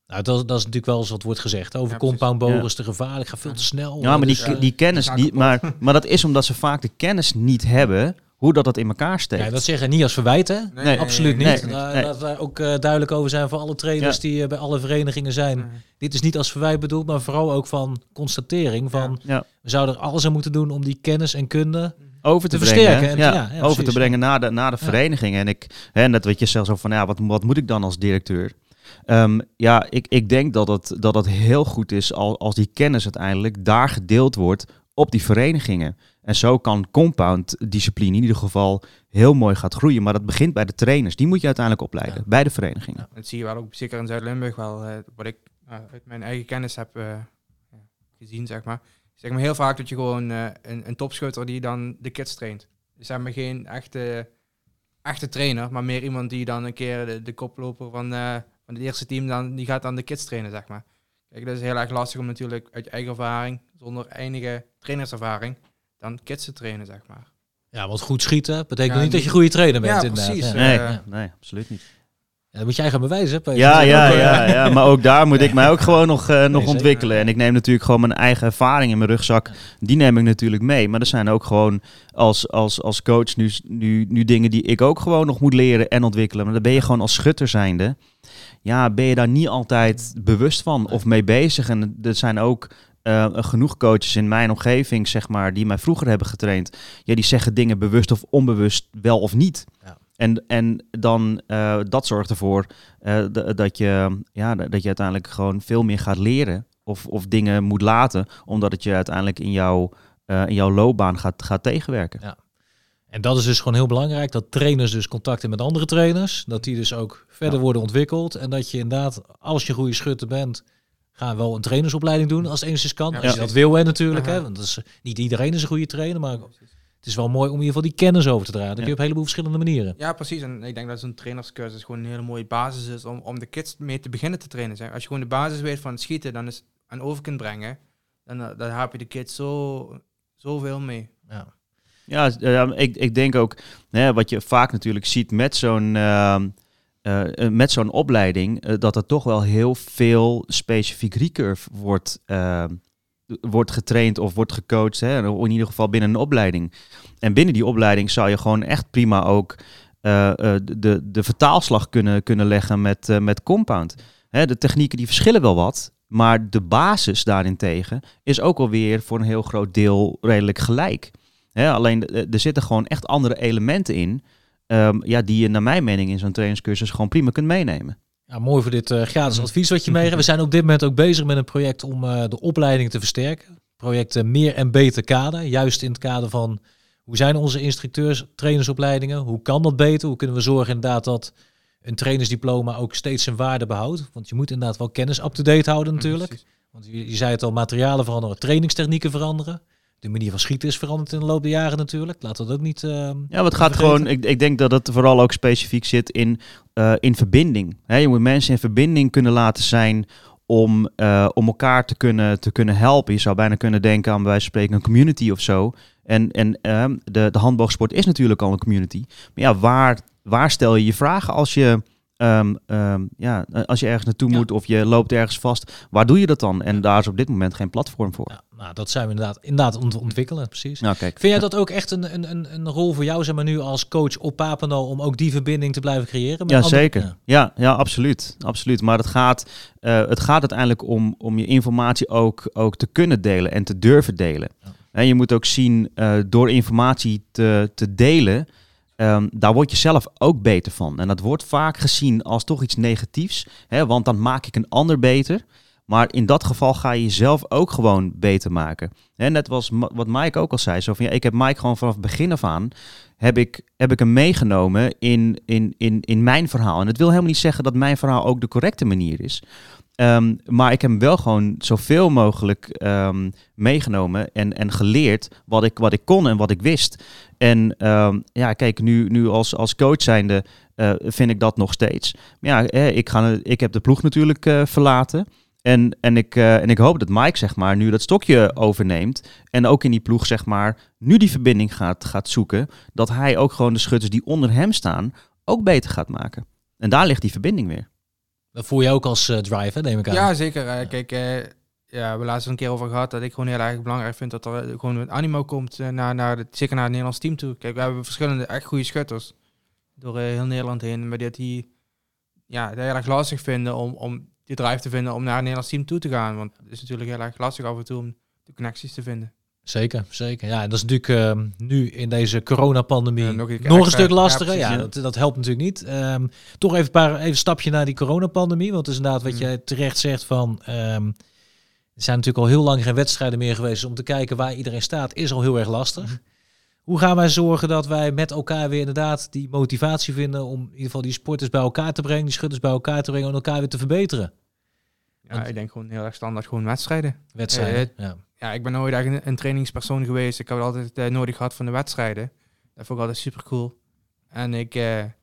Nou, dat, dat is natuurlijk wel eens wat wordt gezegd. Over Ja, compoundbogen Ja. is te gevaarlijk, gaat veel te snel. Ja, maar die, Dus, die kennis, die maar, maar dat is omdat ze vaak de kennis niet hebben hoe dat, dat in elkaar steekt. ja, dat zeggen niet als verwijt, hè? Nee, Nee, Absoluut nee, niet. nee. Laten wij ook eh, duidelijk over zijn voor alle trainers Ja. die eh, bij alle verenigingen zijn. nee. Dit is niet als verwijt bedoeld, maar vooral ook van constatering van Ja. we zouden er alles aan moeten doen om die kennis en kunde. over te, te brengen. versterken en- ja, ja, ja, over precies. te brengen naar de, naar de Ja. verenigingen. En ik, hè, net weet je zelfs zo van, ja, wat, wat moet ik dan als directeur? Ehm, ja, ik, ik denk dat het, dat het heel goed is als, als die kennis uiteindelijk daar gedeeld wordt op die verenigingen. En zo kan compound discipline in ieder geval heel mooi gaat groeien. Maar dat begint bij de trainers. Die moet je uiteindelijk opleiden, Ja. bij de verenigingen. Dat zie je wel ook zeker in Zuid-Limburg wel, eh, wat ik eh, uit mijn eigen kennis heb eh, gezien, zeg maar. Zeg maar heel vaak dat je gewoon een, een topschutter die dan de kids traint. Dus hebben we geen echte, echte trainer, maar meer iemand die dan een keer de, de koploper van, van het eerste team, dan, die gaat dan de kids trainen, zeg maar. Kijk, dat is heel erg lastig om natuurlijk uit je eigen ervaring, zonder enige trainerservaring, dan kids te trainen, zeg maar. Ja, want goed schieten betekent Ja, niet dat je goede trainer bent. Ja, inderdaad. precies. Ja. Eh, Nee, nee, absoluut niet. Ja, dat moet jij gaan bewijzen. Peter. Ja, ja, ook, eh, ja, ja, maar ook daar moet <laughs> ik mij ook gewoon nog, eh, nog ontwikkelen. En ik neem natuurlijk gewoon mijn eigen ervaring in mijn rugzak. Die neem ik natuurlijk mee. Maar er zijn ook gewoon als, als, als coach nu, nu, nu dingen die ik ook gewoon nog moet leren en ontwikkelen. Maar dan ben je gewoon als schutter zijnde. Ja, ben je daar niet altijd bewust van of mee bezig. En er zijn ook eh, genoeg coaches in mijn omgeving, zeg maar, die mij vroeger hebben getraind. Ja, die zeggen dingen bewust of onbewust wel of niet. Ja. En, en dan uh, dat zorgt ervoor uh, dat, je, ja, dat je uiteindelijk gewoon veel meer gaat leren. Of, of dingen moet laten, omdat het je uiteindelijk in, jouw uh, in jouw loopbaan gaat, gaat tegenwerken. Ja. En dat is dus gewoon heel belangrijk, dat trainers dus contacten met andere trainers, dat die dus ook verder ja. worden ontwikkeld. En dat je inderdaad, als je een goede schutter bent, ga wel een trainersopleiding doen als het enigszins kan. Ja, als je dat wil hè, natuurlijk, hè, want dat is, niet iedereen is een goede trainer, maar het is wel mooi om in ieder geval die kennis over te dragen. Dat ja. kun je op een heleboel verschillende manieren. Ja, precies. En ik denk dat zo'n trainerscursus gewoon een hele mooie basis is om, om de kids mee te beginnen te trainen. Zeg. Als je gewoon de basis weet van schieten, dan is aan over kunt brengen, dan, dan heb je de kids zo, zoveel mee. Ja. Ja, ik, ik denk ook, hè, wat je vaak natuurlijk ziet met zo'n uh, uh, met zo'n opleiding, uh, dat er toch wel heel veel specifiek recurve wordt, wordt getraind of wordt gecoacht. Hè, in ieder geval binnen een opleiding. En binnen die opleiding zou je gewoon echt prima ook uh, de, de vertaalslag kunnen, kunnen leggen met, uh, met compound. Hè, de technieken die verschillen wel wat, maar de basis daarentegen is ook alweer voor een heel groot deel redelijk gelijk. Hè, alleen er zitten gewoon echt andere elementen in, um, ja, die je naar mijn mening in zo'n trainingscursus gewoon prima kunt meenemen. Ja, mooi voor dit eh, gratis advies wat je <laughs> meegeeft. We zijn op dit moment ook bezig met een project om eh, de opleiding te versterken. Project eh, Meer en Beter Kader. Juist in het kader van hoe zijn onze instructeurs, trainersopleidingen? Hoe kan dat beter? Hoe kunnen we zorgen inderdaad dat een trainersdiploma ook steeds zijn waarde behoudt? Want je moet inderdaad wel kennis up-to-date houden natuurlijk. Precies. Want je, je zei het al, materialen veranderen, trainingstechnieken veranderen. De manier van schieten is veranderd in de loop der jaren natuurlijk. Laat dat ook niet... ehm, Ja, maar het gaat vergeten. gewoon. Ik, ik denk dat het vooral ook specifiek zit in, eh, in verbinding. Hè, je moet mensen in verbinding kunnen laten zijn om, eh, om elkaar te kunnen, te kunnen helpen. Je zou bijna kunnen denken aan bij wijze van spreken een community of zo. En, en ehm, de, de handboogsport is natuurlijk al een community. Maar ja, waar, waar stel je je vragen als je, ehm, ehm, ja, als je ergens naartoe Ja. moet of je loopt ergens vast? Waar doe je dat dan? En daar is op dit moment geen platform voor. ja, nou, dat zijn we inderdaad, inderdaad ont- ontwikkelen, precies. Nou, kijk. Vind jij dat ook echt een, een, een, een rol voor jou, zeg maar nu als coach op Papendal, om ook die verbinding te blijven creëren? met Ja, andere- zeker. Ja. Ja, absoluut. absoluut. Maar het gaat, eh, het gaat uiteindelijk om, om je informatie ook, ook te kunnen delen en te durven delen. Ja. En je moet ook zien, eh, door informatie te, te delen, ehm, daar word je zelf ook beter van. En dat wordt vaak gezien als toch iets negatiefs, hè, want dan maak ik een ander beter. Maar in dat geval ga je jezelf ook gewoon beter maken. Hè, net was wat Mike ook al zei. Zo van, ja, ik heb Mike gewoon vanaf het begin af aan heb ik, heb ik hem meegenomen in, in, in, in mijn verhaal. En het wil helemaal niet zeggen dat mijn verhaal ook de correcte manier is. Ehm, maar ik heb wel gewoon zoveel mogelijk ehm, meegenomen en, en geleerd wat ik, wat ik kon en wat ik wist. En ehm, ja, kijk, nu, nu als, als coach zijnde eh, vind ik dat nog steeds. Maar ja, ik, ga, ik heb de ploeg natuurlijk eh, verlaten. En, en, ik, eh, en ik hoop dat Mike, zeg maar, nu dat stokje overneemt. En ook in die ploeg, zeg maar, nu die verbinding gaat, gaat zoeken. Dat hij ook gewoon de schutters die onder hem staan, ook beter gaat maken. En daar ligt die verbinding weer. Dat voel je ook als eh, driver, neem ik aan. Ja, zeker. Eh, Kijk, eh, ja, we hebben laatst een keer over gehad dat ik gewoon heel erg belangrijk vind dat er gewoon een animo komt naar, naar het, zeker naar het Nederlands team toe. Kijk, we hebben verschillende echt goede schutters door heel Nederland heen, maar dat die ja, het heel erg lastig vinden om, om die drive te vinden om naar het Nederlands team toe te gaan. Want het is natuurlijk heel erg lastig af en toe om de connecties te vinden. Zeker, zeker. Ja, en dat is natuurlijk ehm, nu in deze coronapandemie nog, nog een een keer extra. stuk lastiger. Ja, dat, dat helpt natuurlijk niet. Ehm, toch even een paar even een stapje naar die coronapandemie. Want het is inderdaad wat Mm. jij terecht zegt van... ehm, er zijn natuurlijk al heel lang geen wedstrijden meer geweest. Om te kijken waar iedereen staat is al heel erg lastig. Mhm. Hoe gaan wij zorgen dat wij met elkaar weer inderdaad die motivatie vinden... om in ieder geval die sporters bij elkaar te brengen, die schutters bij elkaar te brengen... en elkaar weer te verbeteren? Ja, Want- ik denk gewoon heel erg standaard gewoon wedstrijden. Wedstrijden, Eh, ja. Ja, ik ben nooit echt een, trainingspersoon geweest. Ik heb altijd eh, nodig gehad van de wedstrijden. Dat vond ik altijd super cool. En ik, eh, ik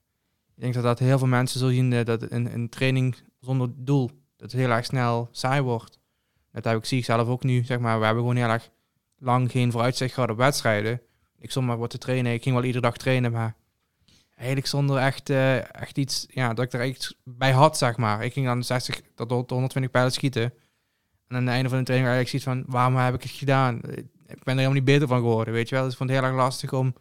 denk dat dat heel veel mensen zullen zien eh, dat een, een training zonder doel, dat heel erg snel saai wordt. Dat heb ik, zie ik zelf ook nu, zeg maar. We hebben gewoon heel erg lang geen vooruitzicht gehad op wedstrijden. Ik stond maar wat te trainen. Ik ging wel iedere dag trainen, maar eigenlijk zonder echt, echt iets, ja, dat ik er echt bij had, zeg maar. Ik ging dan 60 tot 120 pijlen schieten. En aan het einde van de training eigenlijk zoiets van, waarom heb ik het gedaan? Ik ben er helemaal niet beter van geworden, weet je wel. Dus ik vond het heel erg lastig om,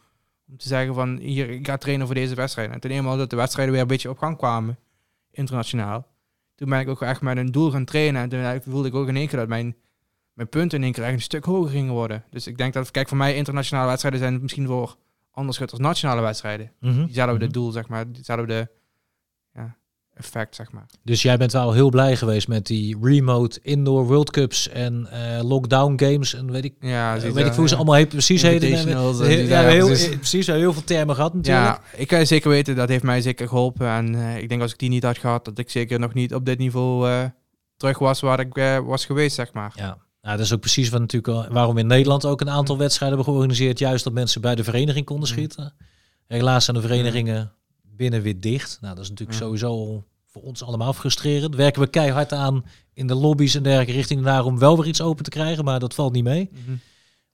om te zeggen van, hier, ik ga trainen voor deze wedstrijd. En toen eenmaal dat de wedstrijden weer een beetje op gang kwamen, internationaal, toen ben ik ook echt met een doel gaan trainen. En toen voelde ik ook in één keer dat mijn, mijn punten in één keer echt een stuk hoger gingen worden. Dus ik denk dat, kijk, voor mij internationale wedstrijden zijn misschien voor andere schutters nationale wedstrijden. Mhm. Diezelfde Mhm. doel, zeg maar. Diezelfde ja, effect, zeg maar. Dus jij bent wel heel blij geweest met die remote indoor World Cups en eh, lockdown games en weet ik, Ja, eh, weet ik hoe ze allemaal heet, precies heten. Invitationals en Heel- ja, ja, heel, precies. eh, heel veel termen gehad natuurlijk. Ja, ik kan zeker weten, dat heeft mij zeker geholpen. En eh, ik denk als ik die niet had gehad, dat ik zeker nog niet op dit niveau eh, terug was waar ik eh, was geweest, zeg maar. Ja. Nou, dat is ook precies wat natuurlijk al- waarom in Nederland ook een aantal wedstrijden hebben georganiseerd. Juist dat mensen bij de vereniging konden Mm. schieten. Helaas zijn de verenigingen binnen weer dicht. Nou, dat is natuurlijk Ja. sowieso voor ons allemaal frustrerend. Werken we keihard aan in de lobby's en dergelijke richting naar om wel weer iets open te krijgen, maar dat valt niet mee. Mhm.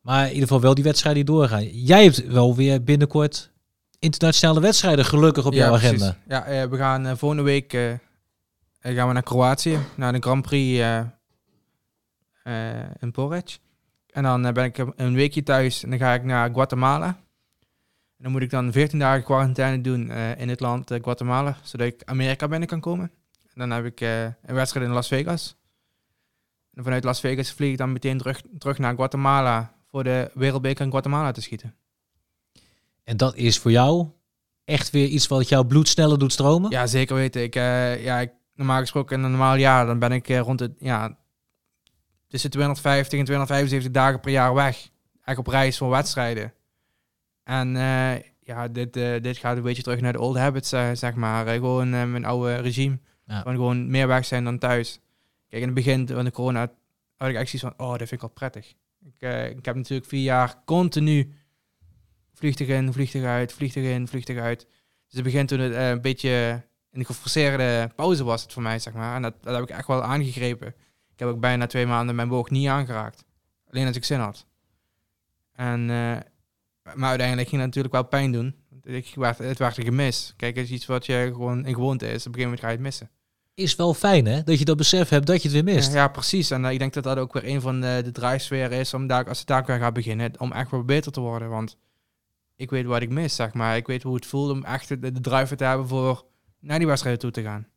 Maar in ieder geval wel die wedstrijden die doorgaan. Jij hebt wel weer binnenkort internationale wedstrijden gelukkig op jouw precies. agenda. Ja, eh, we gaan eh, volgende week eh, gaan we naar Kroatië, naar de Grand Prix eh, in Porec. En dan ben ik een weekje thuis en dan ga ik naar Guatemala. En dan moet ik dan 14 dagen quarantaine doen eh, in het land eh, Guatemala, zodat ik Amerika binnen kan komen. En dan heb ik eh, een wedstrijd in Las Vegas. En vanuit Las Vegas vlieg ik dan meteen terug, terug naar Guatemala voor de Wereldbeker in Guatemala te schieten. En dat is voor jou echt weer iets wat jouw bloed sneller doet stromen? Ja, zeker weten. Ik, ja, ik normaal gesproken in een normaal jaar, dan ben ik rond het, ja, tussen 250 en 275 dagen per jaar weg. Echt op reis voor wedstrijden. En eh, ja, dit, eh, dit gaat een beetje terug naar de old habits, eh, zeg maar. Gewoon mijn oude regime. Ja. Van gewoon meer weg zijn dan thuis. Kijk, in het begin van de corona had ik echt zoiets van, oh, dat vind ik wel prettig. Ik, ik heb natuurlijk vier jaar continu vliegtuig in, vliegtuig uit, vliegtuig in, vliegtuig uit. Dus het begin toen het een beetje een geforceerde pauze was het voor mij, zeg maar. En dat, dat heb ik echt wel aangegrepen. Ik heb ook bijna twee maanden mijn boog niet aangeraakt. Alleen als ik zin had. En, eh, maar uiteindelijk ging het natuurlijk wel pijn doen. Het werd een gemis. Kijk, het is iets wat je gewoon in gewoonte is. Op een gegeven moment ga je het missen. Is wel fijn hè, dat je dat besef hebt dat je het weer mist. Ja, ja, precies. En eh, ik denk dat dat ook weer een van de, de drijfsferen is om daar, als het daar weer gaat beginnen, om echt weer beter te worden. Want ik weet wat ik mis, zeg maar. Ik weet hoe het voelt om echt de, de drive te hebben voor naar die wedstrijden toe te gaan.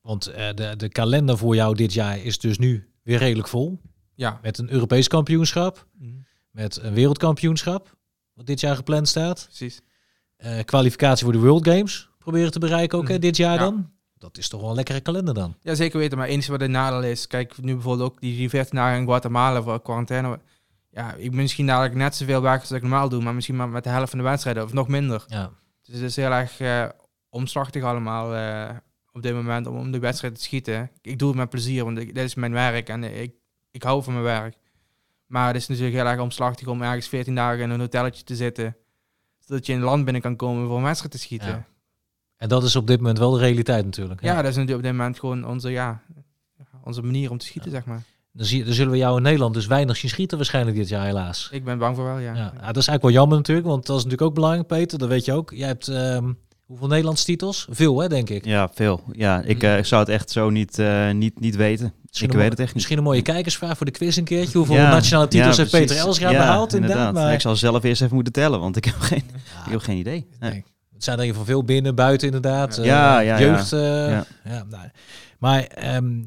Want eh, de, de kalender voor jou dit jaar is dus nu weer redelijk vol. Ja. Met een Europees kampioenschap, met een wereldkampioenschap, wat dit jaar gepland staat. Precies. Eh, kwalificatie voor de World Games proberen te bereiken ook hè, Mhm. dit jaar Ja. dan. Dat is toch wel een lekkere kalender dan. Ja, zeker weten. Maar eens wat het nadeel is, kijk, nu bijvoorbeeld ook die, 14 dagen in Guatemala voor quarantaine. Ja, ik ben misschien dadelijk net zoveel weg als ik normaal doe, maar misschien maar met de helft van de wedstrijden of nog minder. Ja. Dus het is heel erg eh, omslachtig allemaal eh, op dit moment om, om de wedstrijd te schieten. Ik doe het met plezier, want ik, dit is mijn werk en ik, ik hou van mijn werk. Maar het is natuurlijk heel erg omslachtig om ergens 14 dagen in een hotelletje te zitten. Zodat je in het land binnen kan komen voor een wedstrijd te schieten. Ja. Ja, En dat is op dit moment wel de realiteit natuurlijk. dat is natuurlijk op dit moment gewoon onze, ja, onze manier om te schieten, zeg maar. Dan, zie, dan zullen we jou in Nederland dus weinig zien schieten waarschijnlijk dit jaar helaas. Ik ben bang voor wel, Ja. ja. Ja, dat is eigenlijk wel jammer natuurlijk, want dat is natuurlijk ook belangrijk, Peter. Dat weet je ook. Jij hebt ehm, hoeveel Nederlandse titels? Veel, hè, denk ik. Ja, veel. Ja, ik eh, zou het echt zo niet, eh, niet, niet weten. Misschien ik weet het echt niet. Misschien een mooie kijkersvraag voor de quiz een keertje. Hoeveel Ja, nationale titels ja, heeft Peter. Elstra Ja, behaald? Inderdaad. Maar, Ik zal zelf eerst even moeten tellen, want ik heb geen, ik heb geen idee. Nee. nee. Het zijn er in ieder geval veel binnen, buiten inderdaad. Ja. Ja, ja, ja. jeugd. Ja. ja, nou, maar ehm,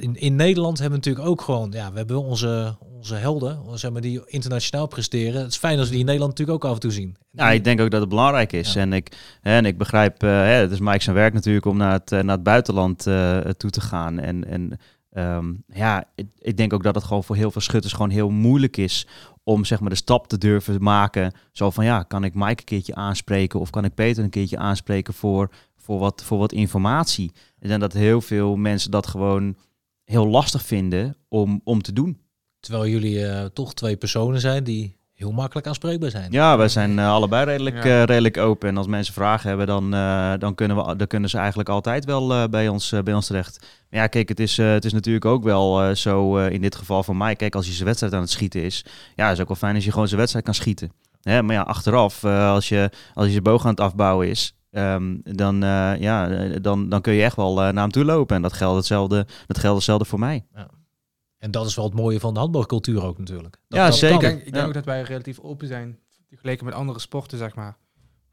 in, in Nederland hebben we natuurlijk ook gewoon... Ja, we hebben onze, onze helden, zeg maar, die internationaal presteren. Het is fijn als we die in Nederland natuurlijk ook af en toe zien. Ja, ik denk ook dat het belangrijk is. Ja. En, ik, hè, en ik begrijp, eh, hè, het is Mike zijn werk natuurlijk om naar het, eh, naar het buitenland eh, toe te gaan. En, en ehm, ja, ik, ik denk ook dat het gewoon voor heel veel schutters gewoon heel moeilijk is om zeg maar de stap te durven maken. Zo van ja, kan ik Mike een keertje aanspreken of kan ik Peter een keertje aanspreken voor, voor, wat, voor wat informatie. Denk dat heel veel mensen dat gewoon heel lastig vinden om, om te doen. Terwijl jullie eh, toch twee personen zijn die heel makkelijk aanspreekbaar zijn. Ja, wij zijn eh, allebei redelijk, Ja. eh, redelijk open. En als mensen vragen hebben, dan, eh, dan, kunnen, we, dan kunnen ze eigenlijk altijd wel eh, bij, ons, bij ons terecht. Maar ja, kijk, het is, eh, het is natuurlijk ook wel eh, zo eh, in dit geval voor mij. Kijk, als hij zijn wedstrijd aan het schieten is, ja, is ook wel fijn als je gewoon zijn wedstrijd kan schieten. Hè, maar ja, achteraf, eh, als, je, als je zijn boog aan het afbouwen is, ehm, dan, eh, ja, dan, dan kun je echt wel eh, naar hem toe lopen. En dat geldt hetzelfde, dat geldt hetzelfde voor mij. En dat is wel het mooie van de handbalcultuur ook natuurlijk. Dat, Ja, dat zeker. Ik denk, ik denk Ja. ook dat wij relatief open zijn, vergeleken met andere sporten, zeg maar.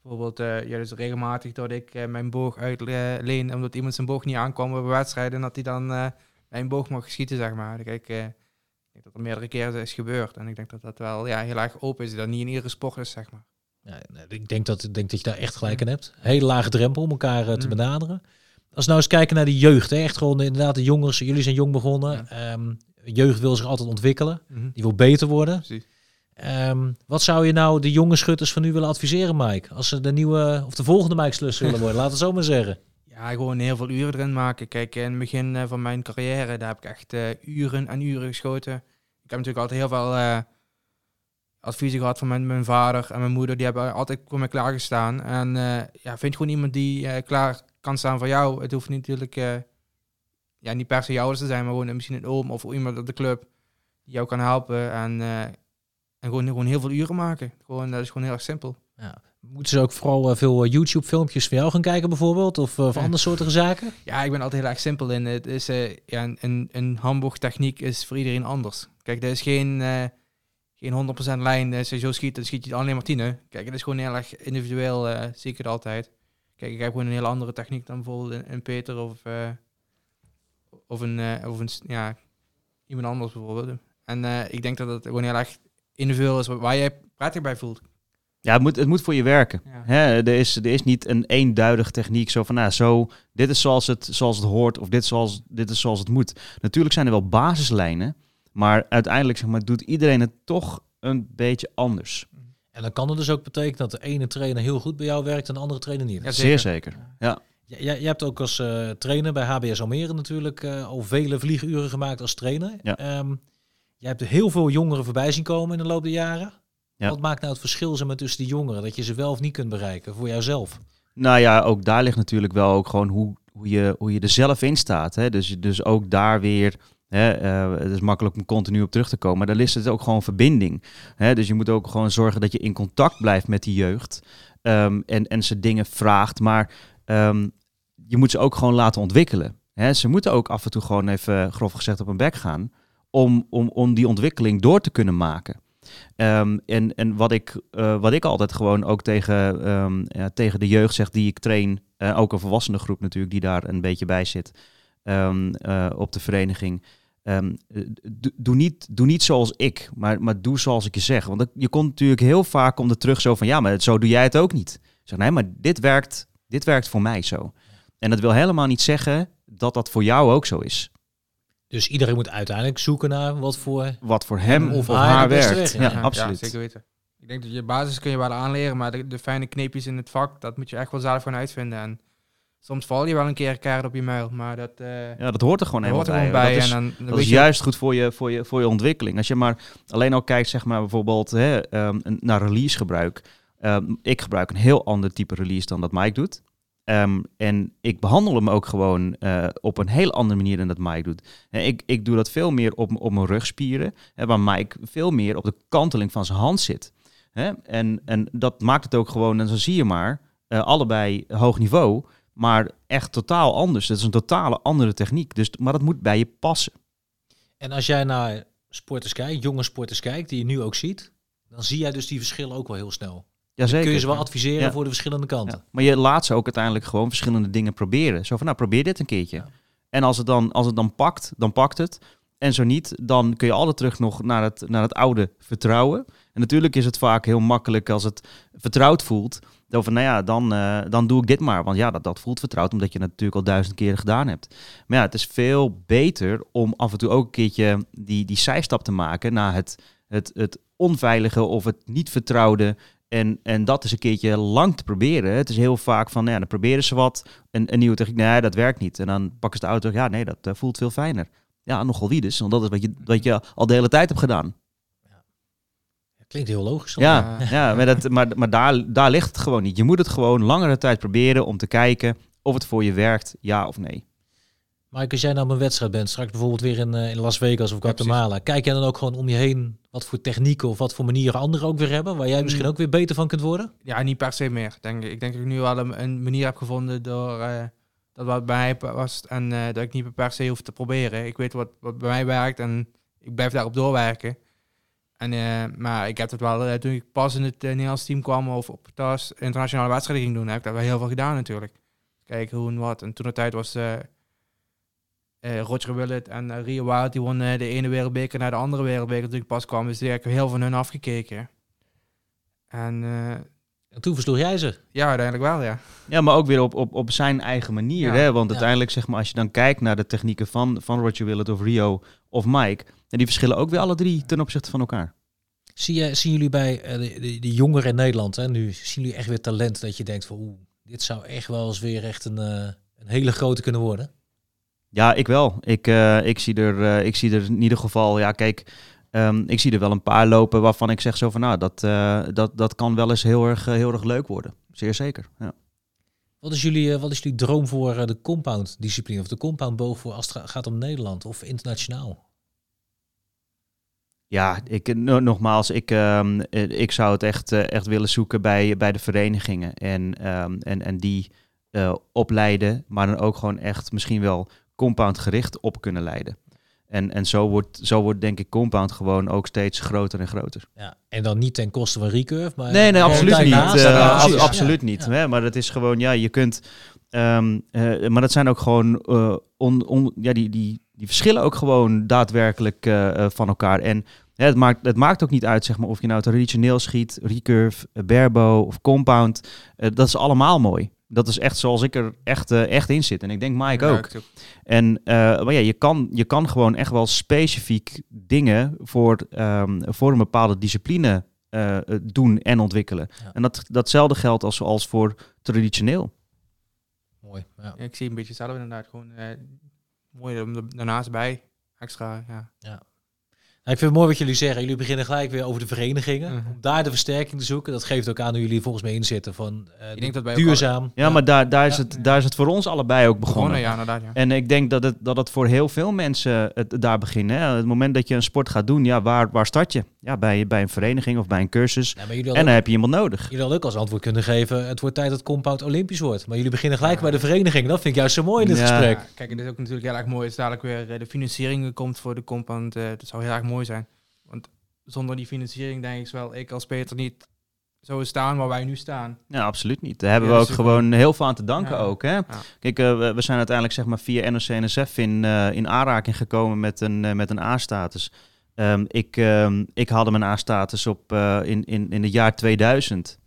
Bijvoorbeeld, eh ja, dus regelmatig dat ik eh, mijn boog uitleen, omdat iemand zijn boog niet aankwam bij wedstrijden, en dat hij dan eh mijn boog mag schieten, zeg maar. Kijk, eh, ik denk dat er meerdere keren is gebeurd. En ik denk dat dat wel ja, heel erg open is, dat niet in iedere sport is, zeg maar. Ja, nee, ik denk dat, ik denk dat je daar echt gelijk in hebt. Hele lage drempel om elkaar te Mm. benaderen. Als we nou eens kijken naar die jeugd. Hè. Echt gewoon inderdaad de jongens. Jullie zijn jong begonnen. Ehm, jeugd wil zich altijd ontwikkelen. Die wil beter worden. Precies. Ehm, wat zou je nou de jonge schutters van nu willen adviseren, Mike? Als ze de nieuwe of de volgende Mike Slus willen worden. Laten we het zo maar zeggen. <laughs> Ja, gewoon heel veel uren erin maken. Kijk, in het begin eh, van mijn carrière, daar heb ik echt eh, uren en uren geschoten. Ik heb natuurlijk altijd heel veel eh, adviezen gehad van mijn, mijn vader en mijn moeder. Die hebben altijd voor mij klaargestaan. En eh, ja, vind gewoon iemand die eh, klaar kan staan voor jou. Het hoeft niet natuurlijk eh, ja, niet per se jou te zijn, maar gewoon misschien een oom of iemand op de club die jou kan helpen. En, eh, en gewoon, gewoon heel veel uren maken. Gewoon, dat is gewoon heel erg simpel. Moeten ze ook vooral eh, veel eh, YouTube-filmpjes van jou gaan kijken bijvoorbeeld? Of, eh, of Ja. andere soorten zaken? <laughs> Ja, ik ben altijd heel erg simpel in. Het is, eh, ja, een, een, een handboogtechniek is voor iedereen anders. Kijk, er is geen, eh, geen 100% lijn. Als je zo schiet, dan schiet je alleen maar tienen. Kijk, het is gewoon heel erg individueel, eh, zie ik het altijd. Kijk, ik heb gewoon een hele andere techniek dan bijvoorbeeld een, een Peter of, eh, of, een, eh, of een, ja, iemand anders bijvoorbeeld. En eh, ik denk dat het gewoon heel erg individueel is waar jij prettig bij voelt. Ja, het moet, het moet voor je werken. Ja. Hè, er, is, er is niet een eenduidige techniek zo van, nou, zo, dit is zoals het, zoals het hoort of dit, zoals, dit is zoals het moet. Natuurlijk zijn er wel basislijnen, maar uiteindelijk zeg maar, doet iedereen het toch een beetje anders. En dan kan het dus ook betekenen dat de ene trainer heel goed bij jou werkt en de andere trainer niet. Ja, Zeer zeker. Jij, jij jij hebt ook als eh, trainer bij HBS Almere natuurlijk eh, al vele vlieguren gemaakt als trainer. Ja. Ehm, jij hebt heel veel jongeren voorbij zien komen in de loop der jaren. Ja. Wat maakt nou het verschil zeg maar, tussen die jongeren? Dat je ze wel of niet kunt bereiken voor jouzelf? Nou ja, ook daar ligt natuurlijk wel ook gewoon hoe, hoe, je, hoe je er zelf in staat. Hè? Dus, dus ook daar weer, hè, eh, het is makkelijk om continu op terug te komen, maar daar ligt het ook gewoon verbinding. Hè? Dus je moet ook gewoon zorgen dat je in contact blijft met die jeugd ehm, en, en ze dingen vraagt, maar ehm, je moet ze ook gewoon laten ontwikkelen. Ze moeten ook af en toe gewoon even, grof gezegd, op hun bek gaan om, om, om die ontwikkeling door te kunnen maken. Ehm, en en wat, ik, eh, wat ik altijd gewoon ook tegen, ehm, ja, tegen de jeugd zeg die ik train, eh, ook een volwassene groep natuurlijk die daar een beetje bij zit ehm, eh, op de vereniging. Doe, niet, doe niet zoals ik, maar, maar doe zoals ik je zeg. Want je komt natuurlijk heel vaak om er terug zo van ja, maar zo doe jij het ook niet. Zeg nee, maar dit werkt, dit werkt voor mij zo. En dat wil helemaal niet zeggen dat dat voor jou ook zo is. Dus iedereen moet uiteindelijk zoeken naar wat voor... Wat voor hem Of of, haar haar werkt. weg, Ja, ja. absoluut. zeker weten. Ik denk dat je basis kun je wel aanleren, maar de, de fijne kneepjes in het vak, dat moet je echt wel zelf gaan uitvinden. En soms val je wel een keer kaart op je muil, maar dat, eh Ja, dat hoort er gewoon helemaal gewoon bij. Dat is, en dan, dan dat weet is je- juist goed voor je, voor, je, voor je ontwikkeling. Als je maar alleen al kijkt, zeg maar bijvoorbeeld hè, ehm, naar release gebruik. Ehm, ik gebruik een heel ander type release dan dat Mike doet. Ehm, en ik behandel hem ook gewoon eh, op een heel andere manier dan dat Mike doet. En ik, ik doe dat veel meer op, op mijn rugspieren, waar Mike veel meer op de kanteling van zijn hand zit. En, en dat maakt het ook gewoon, en zo zie je maar, eh, allebei hoog niveau, maar echt totaal anders. Het is een totale andere techniek, dus, maar dat moet bij je passen. En als jij naar sporters kijkt, jonge sporters kijkt, die je nu ook ziet, dan zie jij dus die verschillen ook wel heel snel. Jazeker. Kun je ze wel adviseren Ja. voor de verschillende kanten. Ja. Maar je laat ze ook uiteindelijk gewoon verschillende dingen proberen. Zo van, nou, probeer dit een keertje. Ja. En als het, dan, als het dan pakt, dan pakt het. En zo niet, dan kun je altijd terug nog naar het, naar het oude vertrouwen. En natuurlijk is het vaak heel makkelijk als het vertrouwd voelt. Dan van, nou ja, dan, eh, dan doe ik dit maar. Want ja, dat, dat voelt vertrouwd, omdat je het natuurlijk al duizend keren gedaan hebt. Maar ja, het is veel beter om af en toe ook een keertje die, die zijstap te maken naar het, het, het onveilige of het niet vertrouwde. En, en dat is een keertje lang te proberen. Het is heel vaak van, ja, dan proberen ze wat, een, een nieuwe techniek, nee, dat werkt niet. En dan pakken ze de auto, ja, nee, dat eh, voelt veel fijner. Ja, nogal wie dus, want dat is wat je, wat je al de hele tijd hebt gedaan. Klinkt heel logisch. Ja, Ja. <laughs> ja maar, dat, maar, maar daar, daar ligt het gewoon niet. Je moet het gewoon langere tijd proberen om te kijken of het voor je werkt, ja of nee. Maar als jij nou op een wedstrijd bent, straks bijvoorbeeld weer in, eh, in Las Vegas of Ja, Guatemala, kijk jij dan ook gewoon om je heen wat voor technieken of wat voor manieren anderen ook weer hebben, waar jij misschien Mm. ook weer beter van kunt worden? Ja, niet per se meer. Denk ik. ik denk dat ik nu wel een, een manier heb gevonden door eh, dat wat bij mij was en eh, dat ik niet per se hoef te proberen. Ik weet wat, wat bij mij werkt en ik blijf daarop doorwerken. En, eh, maar ik heb het wel, toen ik pas in het Nederlands team kwam of op thuis internationale wedstrijden ging doen, heb ik daar wel heel veel gedaan natuurlijk. Kijken hoe en wat. En toen de tijd was eh, Roger Willett en eh, Rio Wild, die won eh, de ene wereldbeker naar de andere wereldbeker toen ik pas kwam. Dus die heb ik heel van hun afgekeken. En eh, En toen versloeg jij ze. ja, uiteindelijk wel, ja. Ja, maar ook weer op, op, op zijn eigen manier. Ja. Hè? Want Ja. uiteindelijk, zeg maar, als je dan kijkt naar de technieken van, van Roger Willett of Rio of Mike, en die verschillen ook weer alle drie ten opzichte van elkaar. Zie je, zien jullie bij de, de, de jongeren in Nederland, hè, nu zien jullie echt weer talent dat je denkt van oeh, dit zou echt wel eens weer echt een, een hele grote kunnen worden? Ja, ik wel. Ik, eh, ik, zie er, eh, ik zie er in ieder geval, ja, kijk, ehm, ik zie er wel een paar lopen waarvan ik zeg zo van, nou, dat, eh, dat, dat kan wel eens heel erg, heel erg leuk worden. Zeer zeker. Ja. Wat is jullie, wat is jullie droom voor de compound discipline of de compound boven voor als het ga- gaat om Nederland of internationaal? Ja, ik, no- nogmaals, ik, ehm, eh, ik zou het echt, echt willen zoeken bij, bij de verenigingen. En, ehm, en, en die opleiden, maar dan ook gewoon echt misschien wel compound gericht op kunnen leiden. En, en zo, wordt, zo wordt denk ik compound gewoon ook steeds groter en groter. Ja, en dan niet ten koste van recurve, maar Nee, nee, gewoon absoluut niet. daarnaast. Eh, Ja, ab- precies. absoluut Ja, niet. ja. Hè? Maar het is gewoon, ja, je kunt. ehm, eh, maar dat zijn ook gewoon. eh, on, on, ja, die, die, die verschillen ook gewoon daadwerkelijk eh, eh, van elkaar. En Hè, het, maakt, het maakt ook niet uit zeg maar, of je nou traditioneel schiet, recurve, eh, barebow of compound. Eh, dat is allemaal mooi. Dat is echt zoals ik er echt, eh, echt in zit. En ik denk Mike Ja, ook. En eh, maar ja, je, kan, je kan gewoon echt wel specifiek dingen voor, ehm, voor een bepaalde discipline eh, doen en ontwikkelen. Ja. En dat, datzelfde geldt als, als voor traditioneel. Mooi. Ja. Ja, ik zie een beetje hetzelfde inderdaad. Gewoon eh, mooi om er daarnaast bij. Extra, ja. Nou, ik vind het mooi wat jullie zeggen. Jullie beginnen gelijk weer over de verenigingen. Mhm. Om daar de versterking te zoeken. Dat geeft ook aan hoe jullie volgens mij inzitten van eh, Ik denk dat wij ook duurzaam. Ja, maar daar, daar, is Ja. het, daar is het voor ons allebei ook begonnen. Begonnen, ja, inderdaad, ja. En ik denk dat het, dat het voor heel veel mensen het, daar beginnen. Hè. Het moment dat je een sport gaat doen, ja, waar, waar start je? Ja, bij, bij een vereniging of bij een cursus. Ja, En dan ook, heb je iemand nodig. jullie hadden ook als antwoord kunnen geven... het wordt tijd dat Compound Olympisch wordt. Maar jullie beginnen gelijk bij de vereniging. Dat vind ik juist zo mooi in dit Ja. gesprek. Ja, kijk, het is ook natuurlijk heel erg mooi als dadelijk weer eh, de financiering komt voor de compound. eh dat zou heel erg mooi zijn. Want zonder die financiering denk ik wel, ik als Peter niet zo staan waar wij nu staan. Ja, absoluut niet. Daar hebben Ja, we ook super. gewoon heel veel aan te danken Ja. ook. Hè? Kijk, eh, we, zijn uiteindelijk zeg maar via NOC-NSF in, eh, in aanraking gekomen met een, eh, met een A-status. Ehm, ik, ehm, ik haalde mijn A-status op in, in, in het jaar 2000.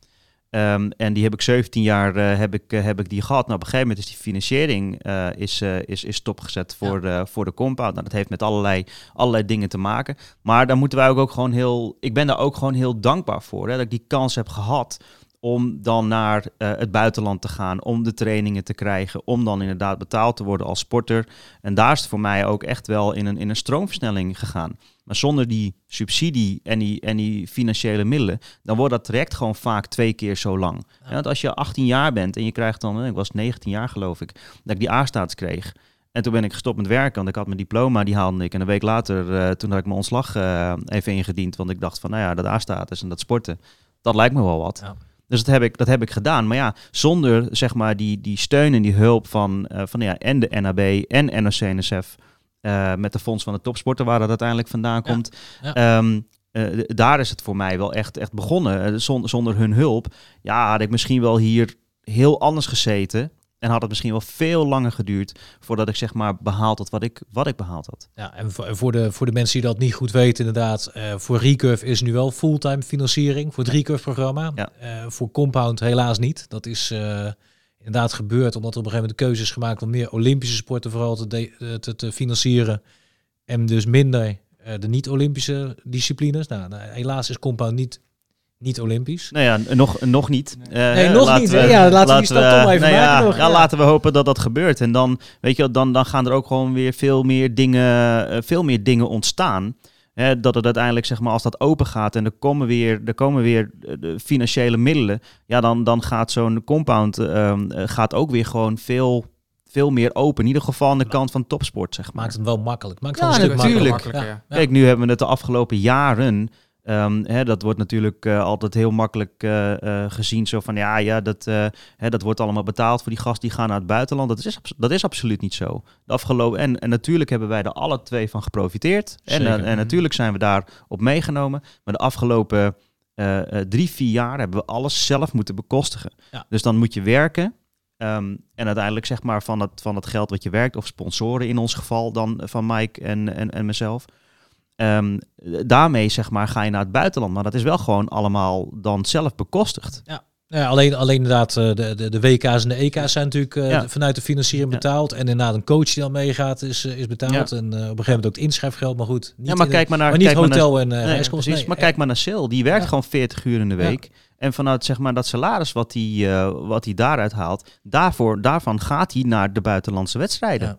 Ehm, en die heb ik 17 jaar eh, heb ik, eh, heb ik die gehad. Nou, op een gegeven moment is die financiering eh, is, is, is stopgezet voor, de, voor de compound. Nou, dat heeft met allerlei, allerlei dingen te maken. Maar daar moeten wij ook, ook gewoon heel. Ik ben daar ook gewoon heel dankbaar voor. Hè, dat ik die kans heb gehad om dan naar eh, het buitenland te gaan, om de trainingen te krijgen, om dan inderdaad betaald te worden als sporter. En daar is het voor mij ook echt wel in een, in een stroomversnelling gegaan. Maar zonder die subsidie en die, en die financiële middelen, dan wordt dat traject gewoon vaak twee keer zo lang. Ja. Ja, want als je 18 jaar bent en je krijgt dan, eh, ik was 19 jaar geloof ik, dat ik die A-status kreeg. En toen ben ik gestopt met werken, want ik had mijn diploma, die haalde ik. En een week later, eh, toen had ik mijn ontslag even ingediend, want ik dacht van, nou ja, dat A-status en dat sporten, dat lijkt me wel wat. Ja. Dus dat heb, ik, dat heb ik gedaan. Maar ja, zonder zeg maar die, die steun en die hulp van, eh, van ja, en de NAB en NOC-NSF... eh, met de Fonds van de Topsporter, waar dat uiteindelijk vandaan Ja. komt. Ja. Ehm, eh, daar is het voor mij wel echt, echt begonnen. Zonder, zonder hun hulp ja, had ik misschien wel hier heel anders gezeten. En had het misschien wel veel langer geduurd voordat ik zeg maar behaald had wat ik, wat ik behaald had. Ja, en voor, de, voor de mensen die dat niet goed weten, inderdaad, eh, voor Recurve is nu wel fulltime financiering voor het Recurve-programma. Ja. Eh, voor Compound helaas niet. Dat is eh, inderdaad gebeurd omdat er op een gegeven moment de keuze is gemaakt om meer Olympische sporten vooral te, de- te, te financieren. En dus minder de niet-Olympische disciplines. Nou, nou, helaas is Compound niet, niet Olympisch. Nou ja, nog, nog niet. Eh, Nee, nog laten niet, we-? Ja, laten we die stap toch maar even nou ja, nog, ja, ja. laten we hopen dat dat gebeurt. En dan, weet je, wel, dan, dan gaan er ook gewoon weer veel meer dingen, eh, veel meer dingen ontstaan. Hè, dat het uiteindelijk, zeg maar, als dat open gaat en er komen weer, er komen weer eh, de financiële middelen, ja, dan, dan gaat zo'n compound ehm, eh, gaat ook weer gewoon veel, veel meer open. In ieder geval aan de kant van topsport, zeg maar. Maakt het wel makkelijk. Maakt Ja, het wel een stuk natuurlijk. makkelijker. Ja. Kijk, nu hebben we het de afgelopen jaren. Ehm, hè, dat wordt natuurlijk eh, altijd heel makkelijk eh, eh, gezien. Zo van ja, ja dat, hè, dat wordt allemaal betaald voor die gasten die gaan naar het buitenland. Dat is, dat is absoluut niet zo. De afgelopen, en, en natuurlijk hebben wij er alle twee van geprofiteerd. En, en natuurlijk zijn we daar op meegenomen. Maar de afgelopen drie, vier jaar hebben we alles zelf moeten bekostigen. Ja. Dus dan moet je werken. Ehm, en uiteindelijk zeg maar van het, van het geld wat je werkt, of sponsoren in ons geval dan van Mike en, en, en mezelf. Ehm, daarmee zeg maar ga je naar het buitenland. Maar dat is wel gewoon allemaal dan zelf bekostigd. Ja, alleen, alleen inderdaad, eh, de, de, de WK's en de EK's zijn natuurlijk eh, Ja. vanuit de financiering Ja. betaald. En inderdaad, een coach die dan meegaat is, eh, is betaald. En op een gegeven moment ook het inschrijfgeld, maar goed. Niet ja, maar kijk maar naar, maar niet naar- hotel en Nee, reiskosten. precies. Nee, maar kijk maar naar Sil. Die werkt Ja. gewoon 40 uur in de Ja. week. En vanuit zeg maar, dat salaris wat hij, wat hij daaruit haalt, daarvoor, daarvan gaat hij naar de buitenlandse wedstrijden.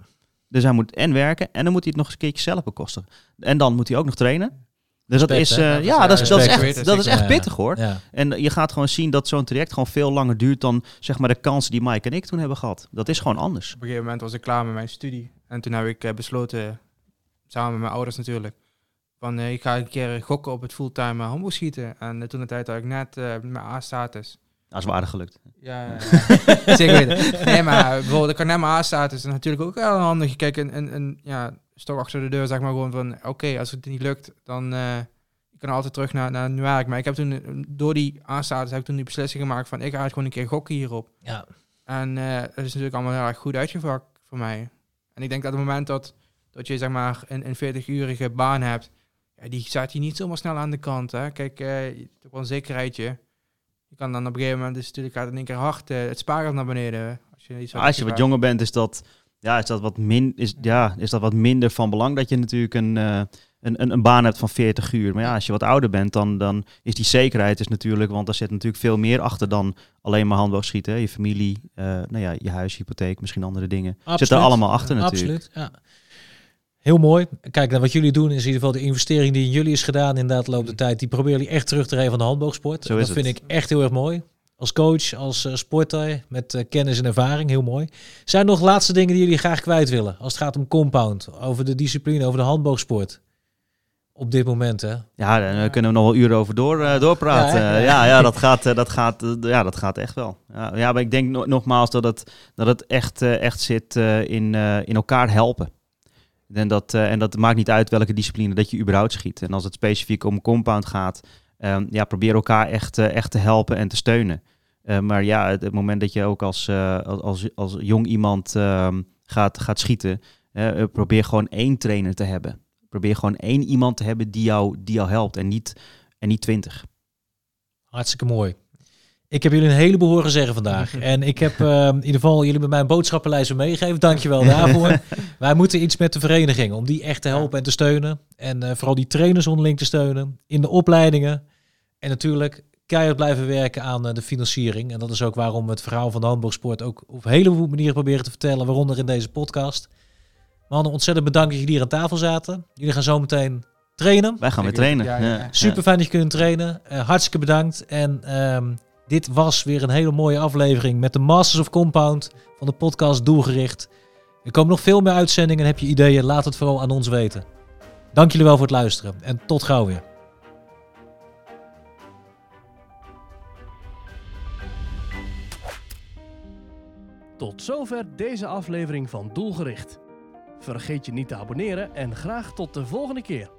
Dus hij moet en werken en dan moet hij het nog eens een keertje zelf bekostigen. En dan moet hij ook nog trainen. Dus dat is, eh, Dat is, ja, dat is, dat is echt, dat is echt pittig hoor. Ja. En je gaat gewoon zien dat zo'n traject gewoon veel langer duurt dan zeg maar de kansen die Mike en ik toen hebben gehad. Dat is gewoon anders. Op een gegeven moment was ik klaar met mijn studie. En toen heb ik eh, besloten, samen met mijn ouders natuurlijk, van eh, ik ga een keer gokken op het fulltime uh, handboogschieten. En toen de tijd had ik net eh, mijn A-status. Dat is waardig gelukt. Ja, ja. <laughs> zeker weten. <laughs> Nee, maar bijvoorbeeld, ik kan A-status. En natuurlijk ook wel handig. Kijk, een, een, een ja, stok achter de deur, zeg maar gewoon van, oké, als het niet lukt, dan eh ik kan altijd terug naar, naar werk. Maar ik heb toen, eh, door die A-status, heb ik toen die beslissing gemaakt van, ik ga gewoon een keer gokken hierop. Ja. En eh het is natuurlijk allemaal heel erg goed uitgevakt voor mij. En ik denk dat op het moment dat, dat je zeg maar een, een 40-urige baan hebt, ja, die zet je niet zomaar snel aan de kant. Hè. Kijk, eh, ook wel een zekerheidje. Je kan dan op een gegeven moment, dus natuurlijk gaat het in één keer hard eh, het spaargeld naar beneden. Als je, iets als je wat jonger bent, is dat, ja, is, dat wat min, is, ja, is dat wat minder van belang dat je natuurlijk een, eh, een, een, een baan hebt van 40 uur. Maar ja, als je wat ouder bent, dan, dan is die zekerheid is natuurlijk, want daar zit natuurlijk veel meer achter dan alleen maar handboogschieten. hè. Je familie, eh, nou ja, je huis, hypotheek, misschien andere dingen. Zit er allemaal achter natuurlijk. Absoluut, ja. Heel mooi. Kijk, naar wat jullie doen is in ieder geval de investering die in jullie is gedaan in de loop der tijd. Die proberen jullie echt terug te geven van de handboogsport. Dat vind ik echt heel erg mooi. Als coach, als eh, sporter, met eh, kennis en ervaring, heel mooi. Zijn er nog laatste dingen die jullie graag kwijt willen? Als het gaat om compound, over de discipline, over de handboogsport. Op dit moment, hè? Ja, daar kunnen we nog wel uren over door, eh, doorpraten. Ja, Ja, dat, gaat, eh, dat, gaat, eh, ja, dat gaat echt wel. Ja, ja maar ik denk no- nogmaals dat het, dat het echt, eh, echt zit eh, in, eh, in elkaar helpen. En dat, eh, en dat maakt niet uit welke discipline dat je überhaupt schiet. En als het specifiek om compound gaat, ehm, ja, probeer elkaar echt, eh, echt te helpen en te steunen. Eh, maar ja, het, moment dat je ook als, als, als, als jong iemand ehm, gaat, gaat schieten, probeer gewoon één trainer te hebben. Probeer gewoon één iemand te hebben die jou, die jou helpt en niet, en niet twintig. Hartstikke mooi. Ik heb jullie een heleboel horen zeggen vandaag. <laughs> En ik heb eh, in ieder geval jullie met mijn boodschappenlijst meegegeven. Dankjewel daarvoor. <laughs> Wij moeten iets met de vereniging om die echt te helpen en te steunen. En eh, vooral die trainers onderling te steunen. In de opleidingen. En natuurlijk keihard blijven werken aan eh, de financiering. En dat is ook waarom we het verhaal van de handboogsport ook op een heleboel manieren proberen te vertellen. Waaronder in deze podcast. Mannen, ontzettend bedankt dat jullie hier aan tafel zaten. Jullie gaan zo meteen trainen. Wij gaan weer trainen. Ja, ja, Ja. ja. Super fijn dat je kunt trainen. Eh, hartstikke bedankt. En ehm, dit was weer een hele mooie aflevering met de Masters of Compound van de podcast Doelgericht. Er komen nog veel meer uitzendingen. Heb je ideeën? Laat het vooral aan ons weten. Dank jullie wel voor het luisteren en tot gauw weer. Tot zover deze aflevering van Doelgericht. Vergeet je niet te abonneren en graag tot de volgende keer.